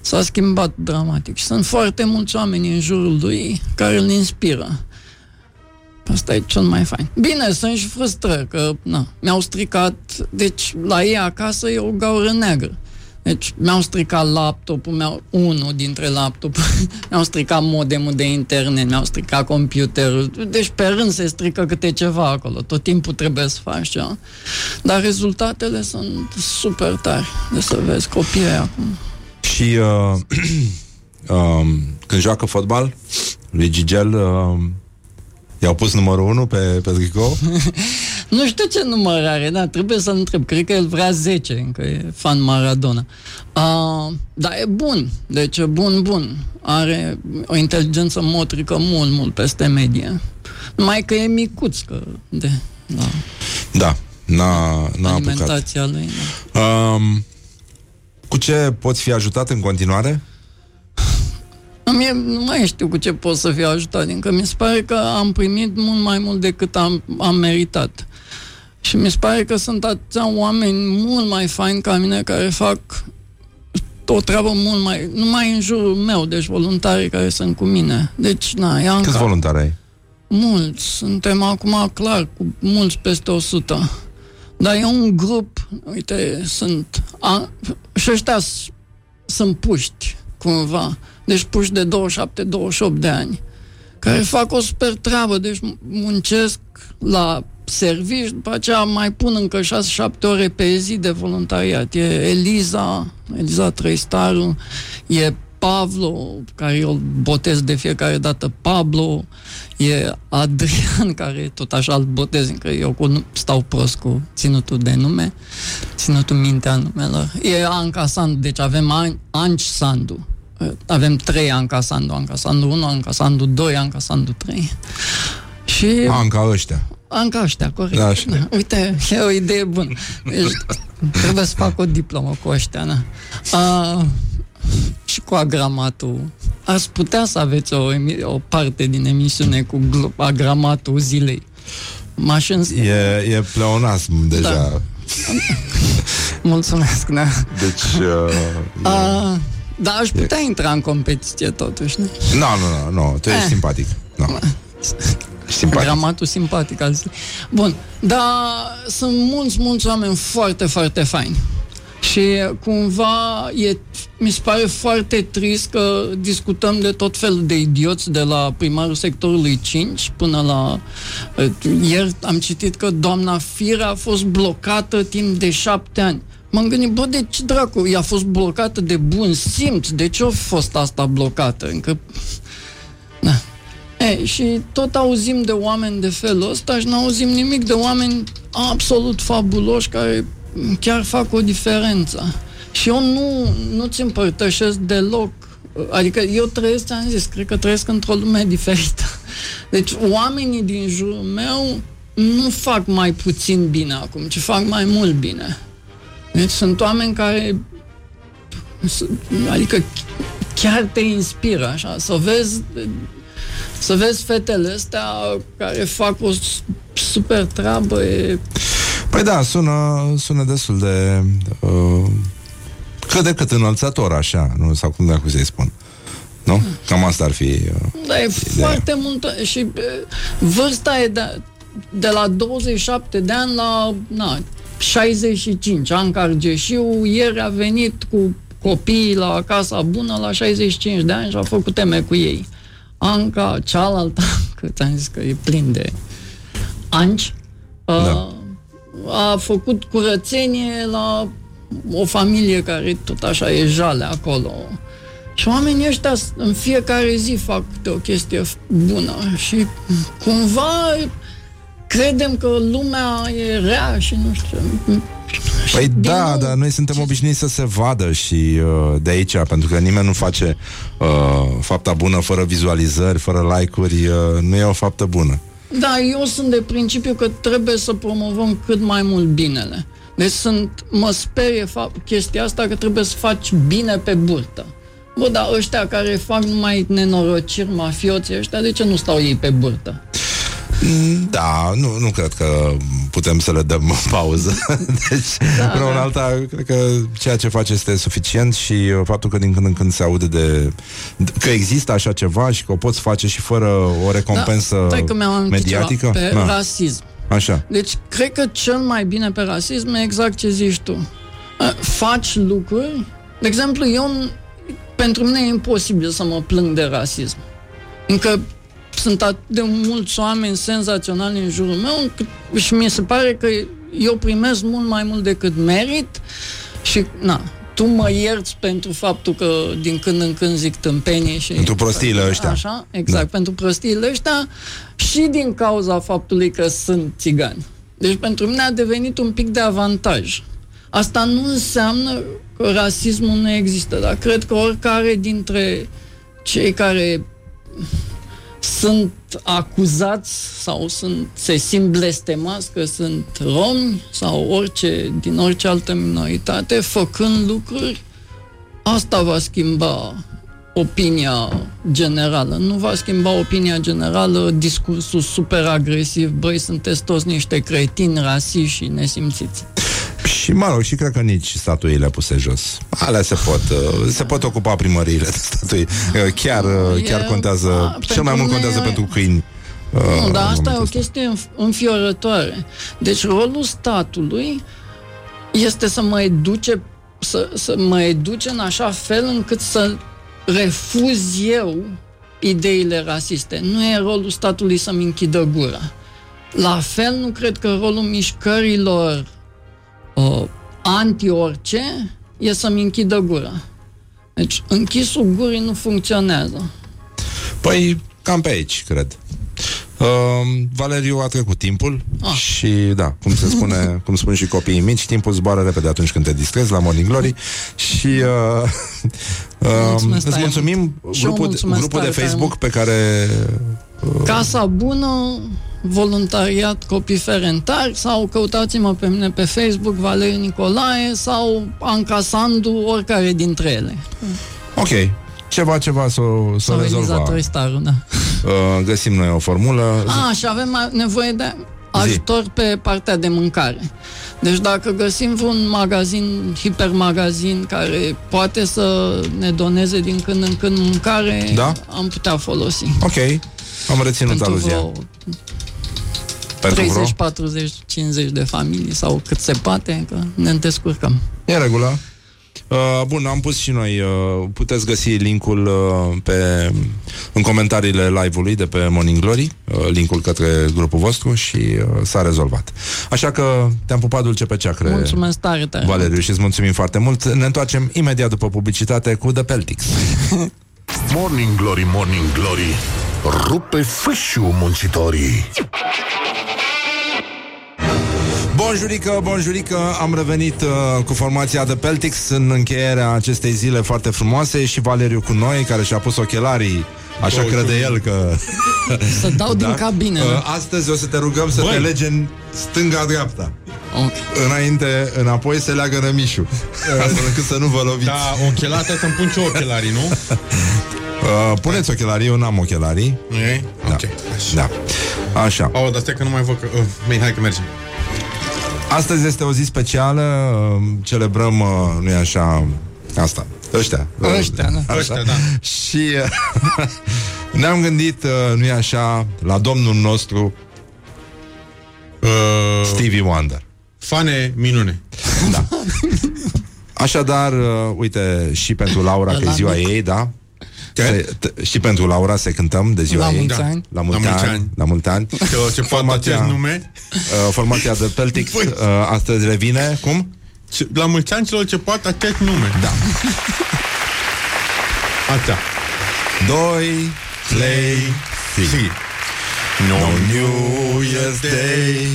s-a schimbat dramatic și sunt foarte mulți oameni în jurul lui care îl inspiră. Asta e cel mai fain. Bine, sunt și frustrări, că na, mi-au stricat, deci la ei acasă e o gaură neagră. Deci mi-au stricat laptopul meu, unul dintre laptop, mi-au stricat modemul de internet, mi-au stricat computerul. Deci pe rând se strică câte ceva acolo. Tot timpul trebuie să faci ceva. Dar rezultatele sunt super tari de să vezi copiii acum. Și uh, uh, când joacă fotbal, lui Gigel uh, i-au pus numărul 1 pe, pe tricou? nu știu ce număr are, da, trebuie să-l întreb. Cred că el vrea 10, încă e fan Maradona. Uh, dar e bun, deci e bun, bun. Are o inteligență motrică mult, mult peste medie. Numai că e micuț, că de... Da. Da, n-a, n-a Alimentația apucat. lui, da. Um, cu ce poți fi ajutat în continuare? Mie nu mai știu cu ce pot să fiu ajutat, încă mi se pare că am primit mult mai mult decât am, am meritat. Și mi se pare că sunt atâția oameni mult mai faini ca mine care fac o treabă mult mai... numai în jurul meu, deci voluntarii care sunt cu mine. Deci, na, e Câți voluntari ai? Mulți. Suntem acum, clar, cu mulți peste 100. Dar e un grup, uite, sunt... A, și ăștia s- sunt puști, cumva. Deci puși de 27-28 de ani. Care fac o super treabă, deci muncesc la servici, după aceea mai pun încă 6-7 ore pe zi de voluntariat. E Eliza, Eliza Trăistaru, e Pablo, care eu îl botez de fiecare dată Pablo, e Adrian, care tot așa îl botez, că eu cu, stau prost cu ținutul de nume, ținutul mintea numelor. E Anca Sandu, deci avem An- Anci Sandu. Avem trei Anca Sandu, Anca Sandu 1, Anca Sandu 2, Anca Sandu 3. Și Anca ăștia. Anca ăștia, corect. Da, așa. Da, uite, e o idee bună. Deci, trebuie să fac o diplomă cu ăștia, da. A, și cu agramatul. Ați putea să aveți o, emi- o parte din emisiune cu glo- agramatul zilei. M-aș îns- E, e pleonasm deja. Da. Mulțumesc, da. Deci... Uh, A, dar aș putea intra în competiție totuși, nu? nu, nu, nu, nu, tu ești Eh. simpatic. No. Simpatic. Gramatul simpatic al zi. Bun, dar sunt mulți, mulți oameni foarte, foarte faini. Și cumva e, mi se pare foarte trist că discutăm de tot felul de idioți de la primarul sectorului 5 până la... eh, Ieri am citit că doamna Firea a fost blocată timp de șapte ani. M-am gândit, bă, de ce dracu? Ea a fost blocată de bun simț. De ce a fost asta blocată? Încă... Da. E, și tot auzim de oameni de felul ăsta și nu auzim nimic de oameni absolut fabuloși care chiar fac o diferență. Și eu nu, nu-ți împărtășesc deloc. Adică eu trăiesc, ți-am zis, cred că trăiesc într-o lume diferită. Deci oamenii din jurul meu nu fac mai puțin bine acum, ci fac mai mult bine. Deci sunt oameni care adică chiar te inspiră așa, să vezi să vezi fetele astea care fac o super treabă e... Păi da, sună, sună destul de uh, cât de cât înălțător așa, nu? Sau cum dacă să-i spun. Nu? Cam asta ar fi uh, Da, e foarte multă și e, vârsta e de, de la 27 de ani la na, 65. Anca Argeșiu ieri a venit cu copiii la Casa Bună la 65 de ani și a făcut teme cu ei. Anca, cealaltă, că ți-am zis că e plin de anci, da. a făcut curățenie la o familie care tot așa e jale acolo. Și oamenii ăștia în fiecare zi fac câte o chestie bună și cumva credem că lumea e rea și nu știu. Păi Din da, nou, dar noi suntem obișnuiți să se vadă și uh, de aici, pentru că nimeni nu face uh, fapta bună fără vizualizări, fără like-uri, uh, nu e o faptă bună. Da, eu sunt de principiu că trebuie să promovăm cât mai mult binele. Deci sunt, mă sperie fa- chestia asta că trebuie să faci bine pe burtă. Bă, dar ăștia care fac numai nenorociri, mafioții ăștia, de ce nu stau ei pe burtă? Da, nu, nu cred că putem să le dăm pauză. Deci, Da, până da. una alta, cred că ceea ce face este suficient și uh, faptul că din când în când se aude de că există așa ceva și că o poți face și fără o recompensă Da, stai că mi-am amintit mediatică. Ceva, pe Da. rasism. Așa. Deci, cred că cel mai bine pe rasism e exact ce zici tu. Uh, Faci lucruri... De exemplu, eu... Pentru mine e imposibil să mă plâng de rasism. Încă sunt atât de mulți oameni senzaționali în jurul meu încât, și mi se pare că eu primesc mult mai mult decât merit și, na, tu mă ierți pentru faptul că din când în când zic tâmpenii și... Pentru prostiile ăștia. Așa, exact, Da. pentru prostiile ăștia și din cauza faptului că sunt țigani. Deci pentru mine a devenit un pic de avantaj. Asta nu înseamnă că rasismul nu există, dar cred că oricare dintre cei care sunt acuzați sau sunt, se simt blestemați că sunt romi sau orice, din orice altă minoritate, făcând lucruri, asta va schimba opinia generală. Nu va schimba opinia generală discursul super agresiv, băi, sunteți toți niște cretini, rasiști și nesimțiți. Și mă rog, și cred că nici statuile puse jos. Alea se pot, uh, se pot ocupa primăriile de statui. Uh, Chiar, uh, chiar E- contează, a, cel mai pentru mult mine contează e- pentru câini. uh, Nu, în dar asta e momentul o ăsta. chestie înf- înfiorătoare. Deci rolul statului este să mă educe să, să mă educe în așa fel încât să refuz eu ideile rasiste. Nu e rolul statului să-mi închidă gura. La fel nu cred că rolul mișcărilor uh, anti-orice e să-mi închidă gura. Deci închisul gurii nu funcționează. Păi, cam pe aici, cred. Uh, Valeriu a trecut timpul Ah. și, da, cum se spune, cum spun și copiii mici, timpul zboară repede atunci când te distrezi la Morning Glory și uh, uh, Mulțumesc îți tare mulțumim mult. Și eu grupul, de, mulțumesc grupul de tare, tare Facebook mult. pe care Casa Bună, voluntariat copii ferentari sau căutați-mă pe mine pe Facebook, Valeriu Nicolae sau Anca Sandu, oricare dintre ele. Ok, ceva, ceva să, să Sau Eliza rezolva. Trăistaru, da. Uh, găsim noi o formulă. A, și avem a- nevoie de ajutor pe partea de mâncare. Deci dacă găsim vreun magazin, hipermagazin care poate să ne doneze din când în când mâncare, Da? am putea folosi. Ok. Am reținut pentru aluzia. vreo Pentru 30, vreo? 40, 50 de familii sau cât se poate, că ne descurcăm. E în regulă. Uh, bun, am pus și noi. Uh, puteți găsi linkul uh, pe, în comentariile live-ului de pe Morning Glory, uh, linkul către grupul vostru și uh, s-a rezolvat. Așa că te-am pupat dulce pe ceacre. Mulțumesc tare, tare. Valeriu și îți mulțumim foarte mult. Ne întoarcem imediat după publicitate cu The Peltics. Morning Glory, Morning Glory Rupe fâșiu muncitorii Bonjurică, bonjurică, am revenit uh, cu formația de Peltics în încheierea acestei zile foarte frumoase și Valeriu cu noi, care și-a pus ochelarii Așa Două crede ciuni. el că... Să dau din cabină. Uh, astăzi o să te rugăm să Băi. te legi în stânga-dreapta. Ok. Înainte, înapoi, se leagă rămișul. Astfel încât să nu vă loviți. Da, ochelari, trebuie să-mi pun și eu ochelarii, nu? Uh, puneți ochelarii, eu n-am ochelarii. Nu e? Ok. Da. Așa. Oh, dar stai că nu mai văd că... Uh, bine, hai că mergem. Astăzi este o zi specială, uh, celebrăm, uh, nu-i așa, asta, ăștia. Ăștia, da. Așa. Ăștia, da. Și uh, ne-am gândit, uh, nu-i așa, la domnul nostru Uh, Stevie Wonder. fane minune. Da. Așadar, uh, uite, și pentru Laura, că e La ziua mic. ei, da? Se, t- și pentru Laura se cântăm de ziua La ei. mulți Da. ani. La mulți La mulți ani. ani. La mulți ani. Ce, ce poate acest nume? uh, formația de Peltic uh, astăzi revine. Cum? Ce, la mulți ani celor ce poate acest nume. Da. Asta. 2, 3, Si. No New Year's Day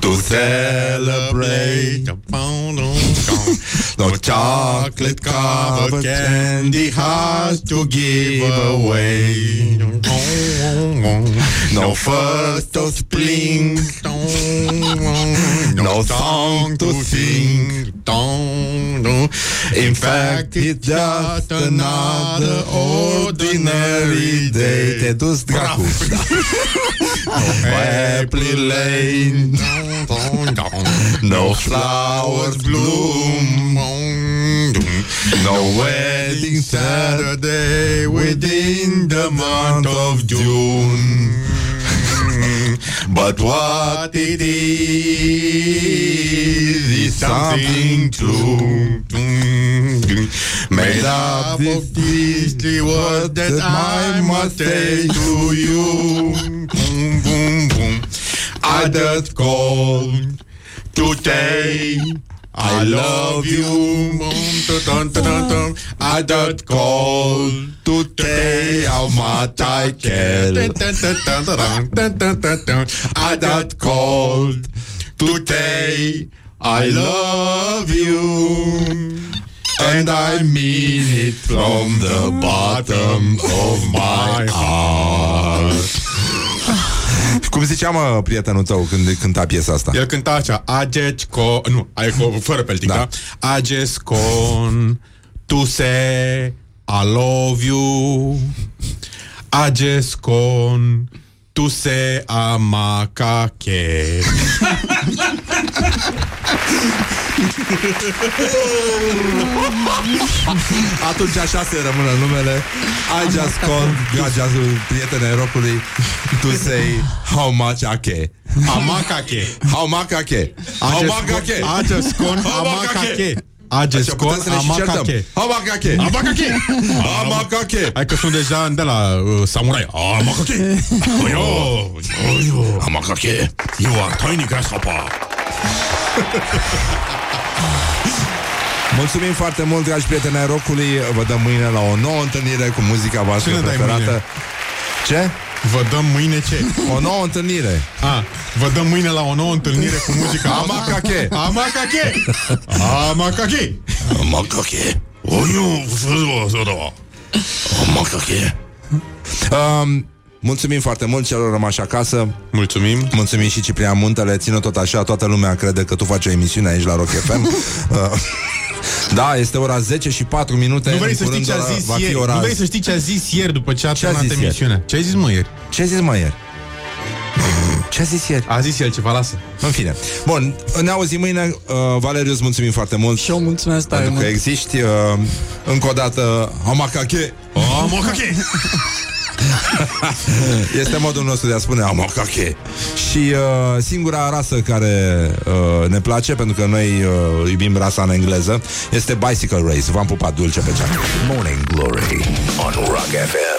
to celebrate. No chocolate covered candy has to give away. No first of spring. No song to sing. In fact, it's just another ordinary day. Te dus dracu. April Lane. No flowers bloom. No wedding Saturday within the month of June. But what it is is something true. Made up of these three words that I must say to you. Boom, boom, boom. I just called to say I love you. I just called to say how much I care. I just called to say I love you. And I mean it from the bottom of my heart. Cum zicea, mă, prietenul tău când cânta piesa asta? El cânta așa Ageci con Nu, ai cu, fără peltic, da? da? Ages con Tu se I love you Ages con Tu se amacache Atunci așa se rămână numele I just called Gageazul prietene rocului To say how much ake Amacache How much ake How much ake Ages con amacache Ages Așa con putem să ne și certăm amacache How much ake Amacache How much ake Hai că sunt deja de la uh, samurai Amacache Amakake You are tiny grasshopper Mulțumim foarte mult, dragi prieteni ai rockului Vă dăm mâine la o nouă întâlnire Cu muzica voastră Ce ne dai preferată. mâine? Ce? Vă dăm mâine ce? O nouă întâlnire. A, vă dăm mâine la o nouă întâlnire cu muzica Amacache. Amacache. Amacache. Amakake Amakake um, Mulțumim foarte mult celor rămași acasă Mulțumim Mulțumim și Ciprian Muntele Ține tot așa, toată lumea crede că tu faci o emisiune aici la Rock FM uh, Da, este ora 10 și 4 minute Nu vrei În să știi curând ce a ora- zis va fi ieri ora... Nu vrei să știi ce a zis ieri după ce a Ce a terminat zis ieri? emisiunea Ce ai zis mă ieri? Ce a zis mai ieri? Ce a zis ieri? A zis el ceva, lasă În fine. Bun, ne auzim mâine. Uh, Valeriu, îți mulțumim foarte mult. Și eu mulțumesc tare Pentru că mult. existi uh, încă o dată Amakake Amacache este modul nostru de a spune amocache. Și uh, singura rasă care uh, ne place, pentru că noi uh, iubim rasa în engleză, este Bicycle Race. V-am pupat dulce pe cea. Morning Glory on Rock FM.